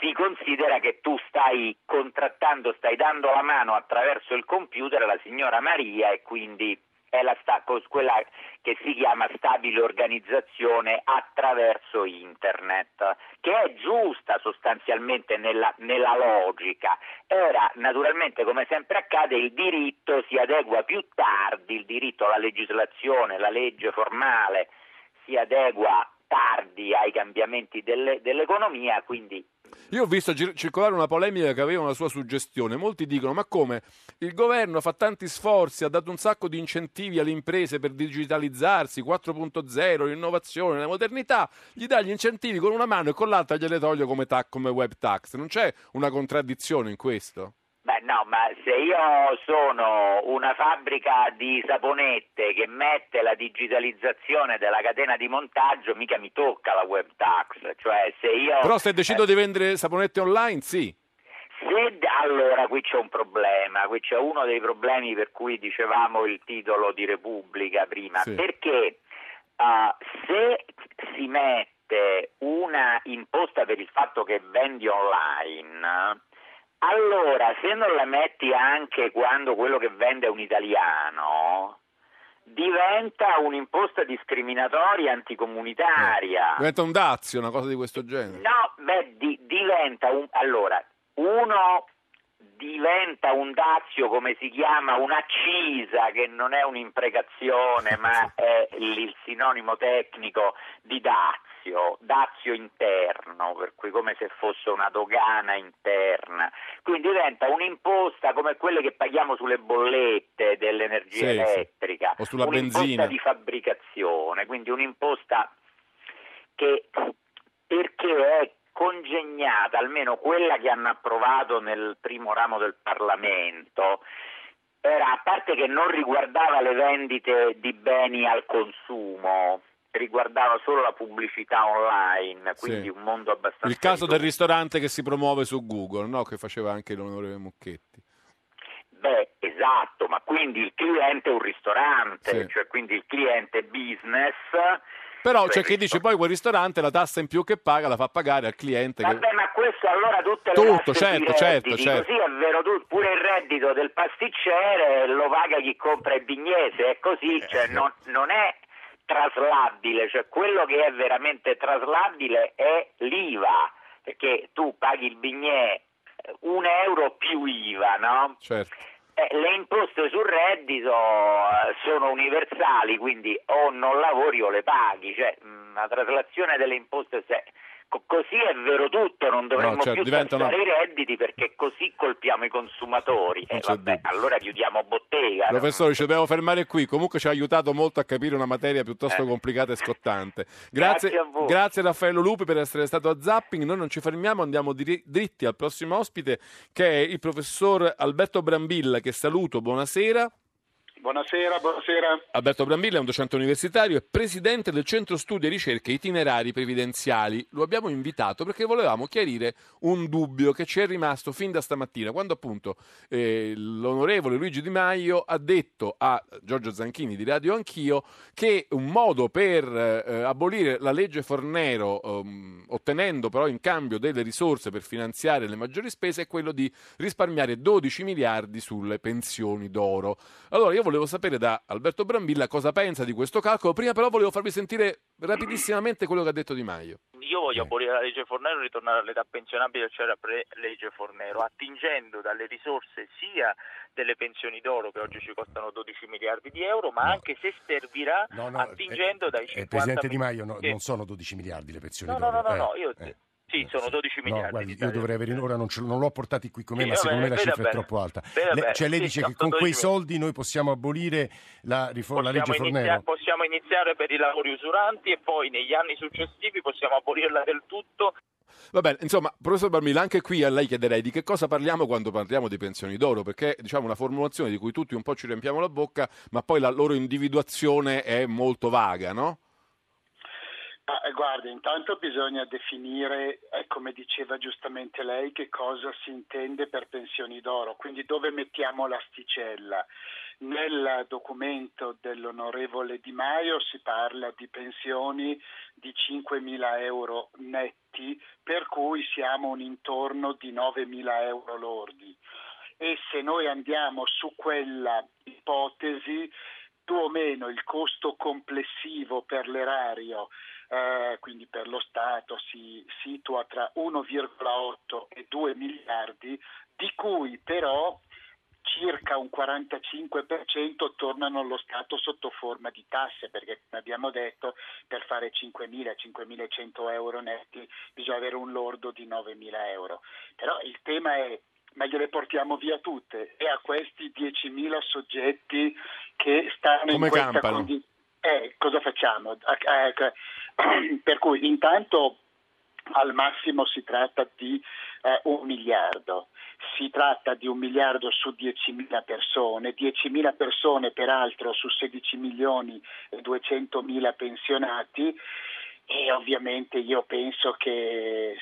si considera che tu stai contrattando, stai dando la mano attraverso il computer alla signora Maria e quindi è la sta- quella che si chiama stabile organizzazione attraverso internet, che è giusta sostanzialmente nella, nella logica. Ora, naturalmente, come sempre accade, il diritto si adegua più tardi, il diritto alla legislazione, la legge formale si adegua tardi ai cambiamenti delle, dell'economia, quindi io ho visto gir- circolare una polemica che aveva una sua suggestione. Molti dicono: ma come? Il governo fa tanti sforzi, ha dato un sacco di incentivi alle imprese per digitalizzarsi, 4.0, l'innovazione, la modernità, gli dà gli incentivi con una mano e con l'altra gliele toglie come, ta- come web tax. Non c'è una contraddizione in questo? Beh no, ma se io sono una fabbrica di saponette che mette la digitalizzazione della catena di montaggio, mica mi tocca la web tax. Cioè, se io, Però se decido eh, di vendere saponette online, sì. Se, allora qui c'è un problema, qui c'è uno dei problemi per cui dicevamo il titolo di Repubblica prima, sì. perché uh, se si mette una imposta per il fatto che vendi online, allora, se non la metti anche quando quello che vende è un italiano, diventa un'imposta discriminatoria anticomunitaria. Eh, diventa un dazio, una cosa di questo genere. No, beh, di, diventa un... Allora, uno diventa un dazio, come si chiama, un'accisa, che non è un'imprecazione, ma *laughs* è il sinonimo tecnico di dazio dazio, dazio interno, per cui come se fosse una dogana interna, quindi diventa un'imposta come quelle che paghiamo sulle bollette dell'energia sì, elettrica, sì. o sulla un'imposta benzina. di fabbricazione, quindi un'imposta che perché è congegnata, almeno quella che hanno approvato nel primo ramo del Parlamento, era a parte che non riguardava le vendite di beni al consumo, riguardava solo la pubblicità online, quindi sì. un mondo abbastanza... Il caso del ristorante che si promuove su Google, no? che faceva anche l'onorevole Mucchetti. Beh, esatto, ma quindi il cliente è un ristorante, sì. cioè quindi il cliente è business. Però cioè c'è chi dice poi quel ristorante la tassa in più che paga la fa pagare al cliente. Vabbè, che... ma questo allora tutte le Tutto, certo, certo, certo. Così è vero, tu, pure il reddito del pasticcere lo paga chi compra il bignese, è così, cioè Eh. non, non è traslabile, cioè quello che è veramente traslabile è l'IVA, perché tu paghi il bignè eh, un euro più IVA, no? Certo. Eh, le imposte sul reddito eh, sono universali, quindi o non lavori o le paghi, cioè mh, la traslazione delle imposte se- co- così è vero tutto, non dovremmo No, certo, più diventano- i redditi perché così colpiamo i consumatori. E c'è vabbè, allora chiudiamo bottega. no? Professore, ci dobbiamo fermare qui. Comunque ci ha aiutato molto a capire una materia piuttosto complicata e scottante. Grazie, Eh. Grazie a voi. grazie Raffaello Lupi per essere stato a Zapping. Noi non ci fermiamo, andiamo diri- dritti al prossimo ospite che è il professor Alberto Brambilla, che saluto. Buonasera. Buonasera, buonasera. Alberto Brambilla è un docente universitario e presidente del Centro Studi e Ricerche Itinerari Previdenziali. Lo abbiamo invitato perché volevamo chiarire un dubbio che ci è rimasto fin da stamattina, quando appunto eh, l'onorevole Luigi Di Maio ha detto a Giorgio Zanchini di Radio Anch'io che un modo per eh, abolire la legge Fornero, ehm, ottenendo però in cambio delle risorse per finanziare le maggiori spese, è quello di risparmiare 12 miliardi sulle pensioni d'oro. Allora io volevo sapere da Alberto Brambilla cosa pensa di questo calcolo. Prima però volevo farvi sentire rapidissimamente quello che ha detto Di Maio. Io voglio abolire la legge Fornero e ritornare all'età pensionabile che c'era pre-legge Fornero, attingendo dalle risorse sia delle pensioni d'oro che oggi ci costano 12 miliardi di euro, ma anche se servirà No, no, attingendo dai 50 Eh, Presidente Di Maio, no, Sì. non sono 12 miliardi le pensioni No, no, d'oro. no, no, eh, no, io eh. Sì, sono 12 No, miliardi. guardi, di io dovrei avere ora, non, ce- non l'ho portati qui con me, Sì, ma va secondo me la bene, cifra è bene. troppo alta. Bene, Le- cioè lei sì, dice che con quei 12 soldi noi possiamo abolire la, riforma, la legge Possiamo, Fornero? inizia- possiamo iniziare per i lavori usuranti e poi negli anni successivi possiamo abolirla del tutto. Va bene, insomma, professor Barmilla, anche qui a lei chiederei di che cosa parliamo quando parliamo di pensioni d'oro, perché diciamo una formulazione di cui tutti un po' ci riempiamo la bocca, ma poi la loro individuazione è molto vaga, no? Ah, eh, guarda, intanto bisogna definire, eh, come diceva giustamente lei, che cosa si intende per pensioni d'oro, quindi dove mettiamo l'asticella. Nel documento dell'onorevole Di Maio si parla di pensioni di 5.000 euro netti, per cui siamo un intorno di 9.000 euro lordi. E se noi andiamo su quella ipotesi, più o meno il costo complessivo per l'erario, eh, quindi per lo Stato, si situa tra 1,8 e 2 miliardi, di cui però circa un 45% tornano allo Stato sotto forma di tasse, perché come abbiamo detto per fare 5.000-5.100 euro netti bisogna avere un lordo di 9.000 euro. Però il tema è ma gliele portiamo via tutte e a questi 10.000 soggetti che stanno Come in questa condizione. Eh, cosa facciamo? Eh, *clears throat* per cui intanto al massimo si tratta di eh, un miliardo, si tratta di un miliardo su 10.000 persone, 10.000 persone peraltro su 16 milioni e 200 mila pensionati. E ovviamente io penso che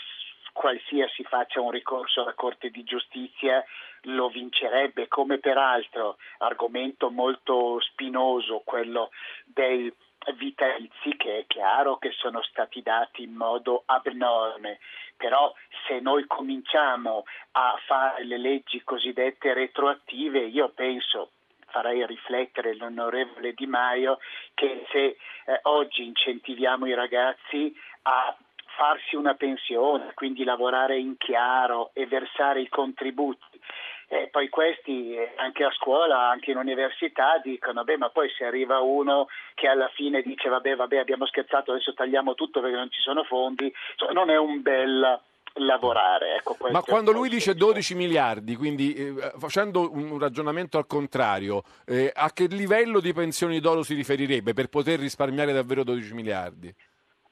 qualsiasi faccia un ricorso alla Corte di Giustizia lo vincerebbe, come peraltro argomento molto spinoso quello dei vitalizi che è chiaro che sono stati dati in modo abnorme, però se noi cominciamo a fare le leggi cosiddette retroattive, io penso farei riflettere l'onorevole Di Maio che se eh, oggi incentiviamo i ragazzi a farsi una pensione, quindi lavorare in chiaro e versare i contributi. E poi questi eh, anche a scuola, anche in università dicono, beh ma poi se arriva uno che alla fine dice vabbè vabbè abbiamo scherzato, adesso tagliamo tutto perché non ci sono fondi, non è un bel lavorare. Ecco, Ma quando lui dice 12 miliardi, quindi eh, facendo un ragionamento al contrario, eh, a che livello di pensioni d'oro si riferirebbe per poter risparmiare davvero 12 miliardi?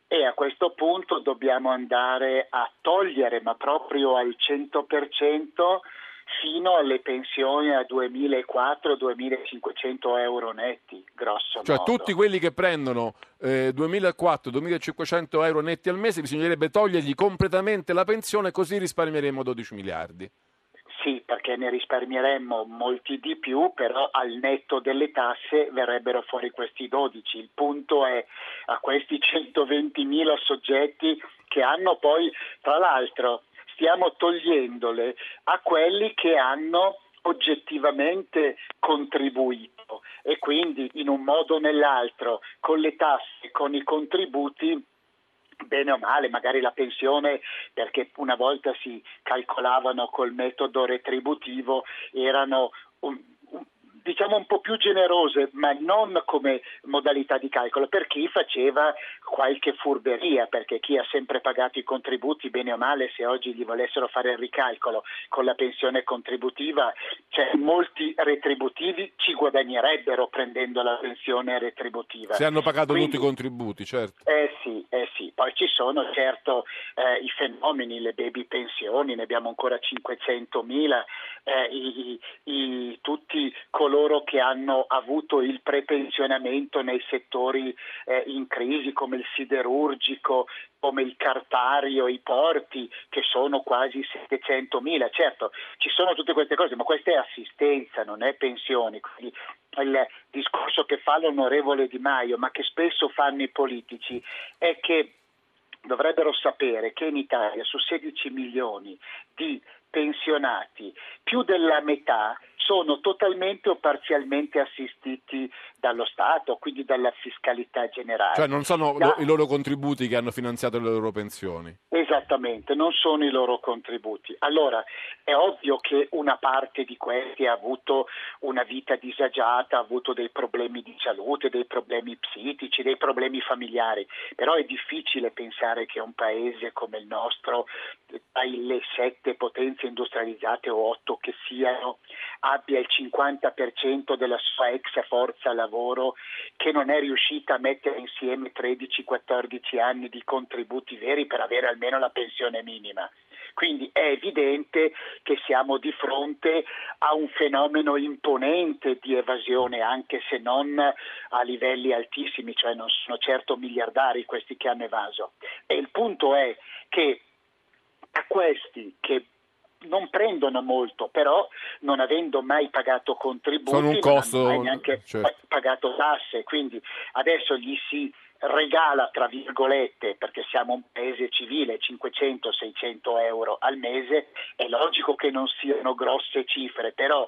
E a questo punto dobbiamo andare a togliere, ma proprio al 100%, fino alle pensioni a 2.400-2.500 euro netti, grosso Cioè modo. tutti quelli che prendono eh, 2.400-2.500 euro netti al mese bisognerebbe togliergli completamente la pensione così risparmieremo 12 miliardi. Sì, perché ne risparmieremmo molti di più, però al netto delle tasse verrebbero fuori questi 12. Il punto è a questi 120.000 soggetti che hanno poi, tra l'altro, stiamo togliendole a quelli che hanno oggettivamente contribuito e quindi in un modo o nell'altro con le tasse, con i contributi bene o male, magari la pensione, perché una volta si calcolavano col metodo retributivo, erano un, diciamo un po' più generose, ma non come modalità di calcolo, per chi faceva qualche furberia, perché chi ha sempre pagato i contributi, bene o male, se oggi gli volessero fare il ricalcolo con la pensione contributiva, cioè molti retributivi ci guadagnerebbero prendendo la pensione retributiva. Se hanno pagato Quindi, tutti i contributi, certo. Eh sì, eh sì, poi ci sono certo eh, i fenomeni, le baby pensioni, ne abbiamo ancora 500.000, eh, i, i, tutti coloro che hanno avuto il prepensionamento nei settori eh, in crisi come il siderurgico, come il cartario, i porti, che sono quasi 700.000. Certo, ci sono tutte queste cose, ma questa è assistenza, non è pensioni. Quindi il discorso che fa l'onorevole Di Maio, ma che spesso fanno i politici, è che dovrebbero sapere che in Italia su 16 milioni di pensionati, più della metà sono totalmente o parzialmente assistiti dallo Stato, quindi dalla fiscalità generale. Cioè non sono lo- i loro contributi che hanno finanziato le loro pensioni. Esattamente, non sono i loro contributi. Allora, è ovvio che una parte di questi ha avuto una vita disagiata, ha avuto dei problemi di salute, dei problemi psichici, dei problemi familiari, però è difficile pensare che un paese come il nostro, tra le sette potenze industrializzate o otto che siano, abbia il 50% della sua ex forza lavoro che non è riuscita a mettere insieme 13-14 anni di contributi veri per avere almeno la pensione minima. Quindi è evidente che siamo di fronte a un fenomeno imponente di evasione, anche se non a livelli altissimi, cioè non sono certo miliardari questi che hanno evaso. E il punto è che a questi che non prendono molto, però non avendo mai pagato contributi, Sono un costo, non hanno mai neanche certo. pagato tasse, quindi adesso gli si regala, tra virgolette, perché siamo un paese civile, 500-600 euro al mese, è logico che non siano grosse cifre, però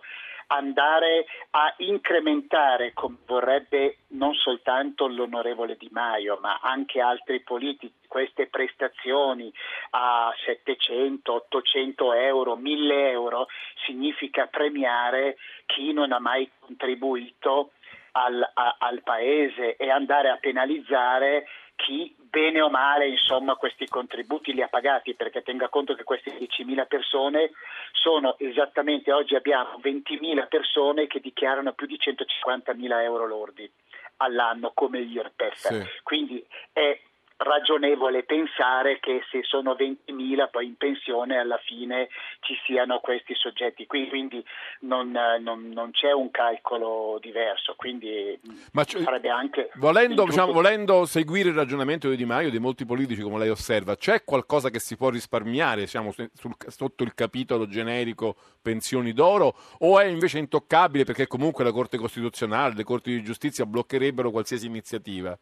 andare a incrementare, come vorrebbe non soltanto l'onorevole Di Maio, ma anche altri politici, queste prestazioni a 700, 800 euro, 1000 euro, significa premiare chi non ha mai contribuito al, a, al paese e andare a penalizzare chi bene o male insomma questi contributi li ha pagati perché tenga conto che queste 10.000 persone sono esattamente oggi abbiamo 20.000 persone che dichiarano più di 150.000 euro lordi all'anno come IRPEF Sì. quindi è ragionevole pensare che se sono 20.000 poi in pensione alla fine ci siano questi soggetti qui, quindi non, eh, non- non c'è un calcolo diverso, quindi Ma c- sarebbe anche Volendo, diciamo, volendo seguire il ragionamento di Di Maio e di molti politici, come lei osserva, c'è qualcosa che si può risparmiare siamo sul- sotto il capitolo generico pensioni d'oro o è invece intoccabile perché comunque la Corte Costituzionale, le Corti di Giustizia bloccherebbero qualsiasi iniziativa?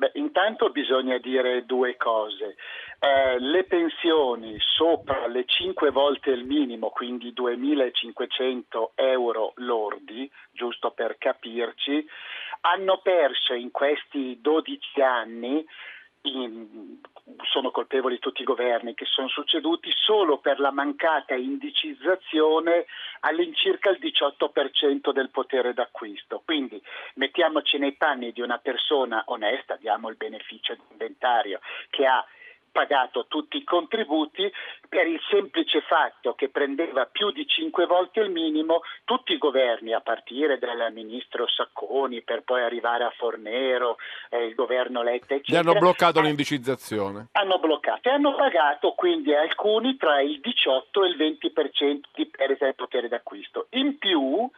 Beh, intanto bisogna dire due cose. Eh, le pensioni sopra le 5 volte il minimo, quindi 2.500 euro lordi, giusto per capirci, hanno perso in questi 12 anni sono colpevoli tutti i governi che sono succeduti solo per la mancata indicizzazione all'incirca il 18% del potere d'acquisto. Quindi mettiamoci nei panni di una persona onesta, diamo il beneficio di inventario, che ha pagato tutti i contributi per il semplice fatto che prendeva più di cinque volte il minimo, tutti i governi, a partire dal ministro Sacconi per poi arrivare a Fornero, eh, il governo Letta, Gli eccetera, hanno bloccato l'indicizzazione. hanno bloccato e hanno pagato quindi alcuni tra il 18 e il 20% di perdita del potere d'acquisto. In più,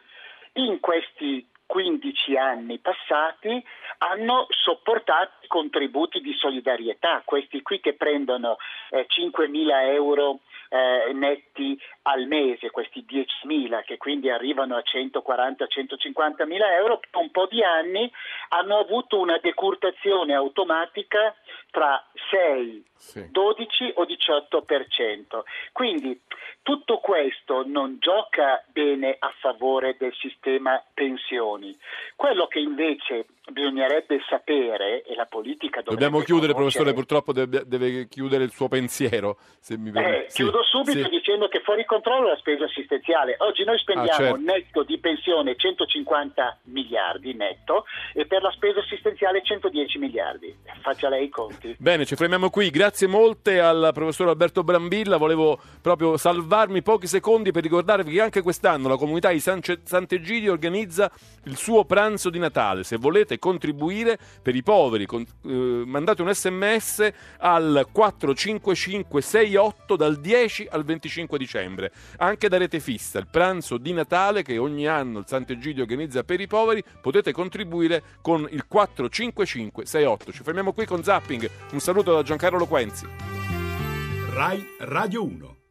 in questi 15 anni passati hanno sopportato contributi di solidarietà, questi qui che prendono eh, 5.000 euro eh, netti al mese, questi 10.000 che quindi arrivano a 140-150 mila euro, per un po' di anni hanno avuto una decurtazione automatica tra 6, 12 o 18%. Quindi tutto questo non gioca bene a favore del sistema pensioni. Quello che invece bisognerebbe sapere, e la politica dovrebbe Dobbiamo chiudere, conoscere- professore, purtroppo deve, deve chiudere il suo pensiero. Se mi eh. Sì, chiudo subito sì. dicendo che fuori controllo la spesa assistenziale. Oggi noi spendiamo Ah, certo. netto di pensione 150 miliardi netto e per la spesa assistenziale 110 miliardi. Faccia lei i conti. Bene, ci fermiamo qui. Grazie molte al professor Alberto Brambilla. Volevo proprio salvarmi pochi secondi per ricordarvi che anche quest'anno la comunità di San Ce- Sant'Egidio organizza il suo pranzo di Natale. Se volete contribuire per i poveri, con- eh, mandate un sms al 45568 dal 10 al 25 dicembre. Anche da rete fissa, il pranzo di Natale che ogni anno il Sant'Egidio organizza per i poveri, potete contribuire con il 45568. Ci fermiamo qui con Zapping. Un saluto da Giancarlo Quenzi. Rai Radio 1.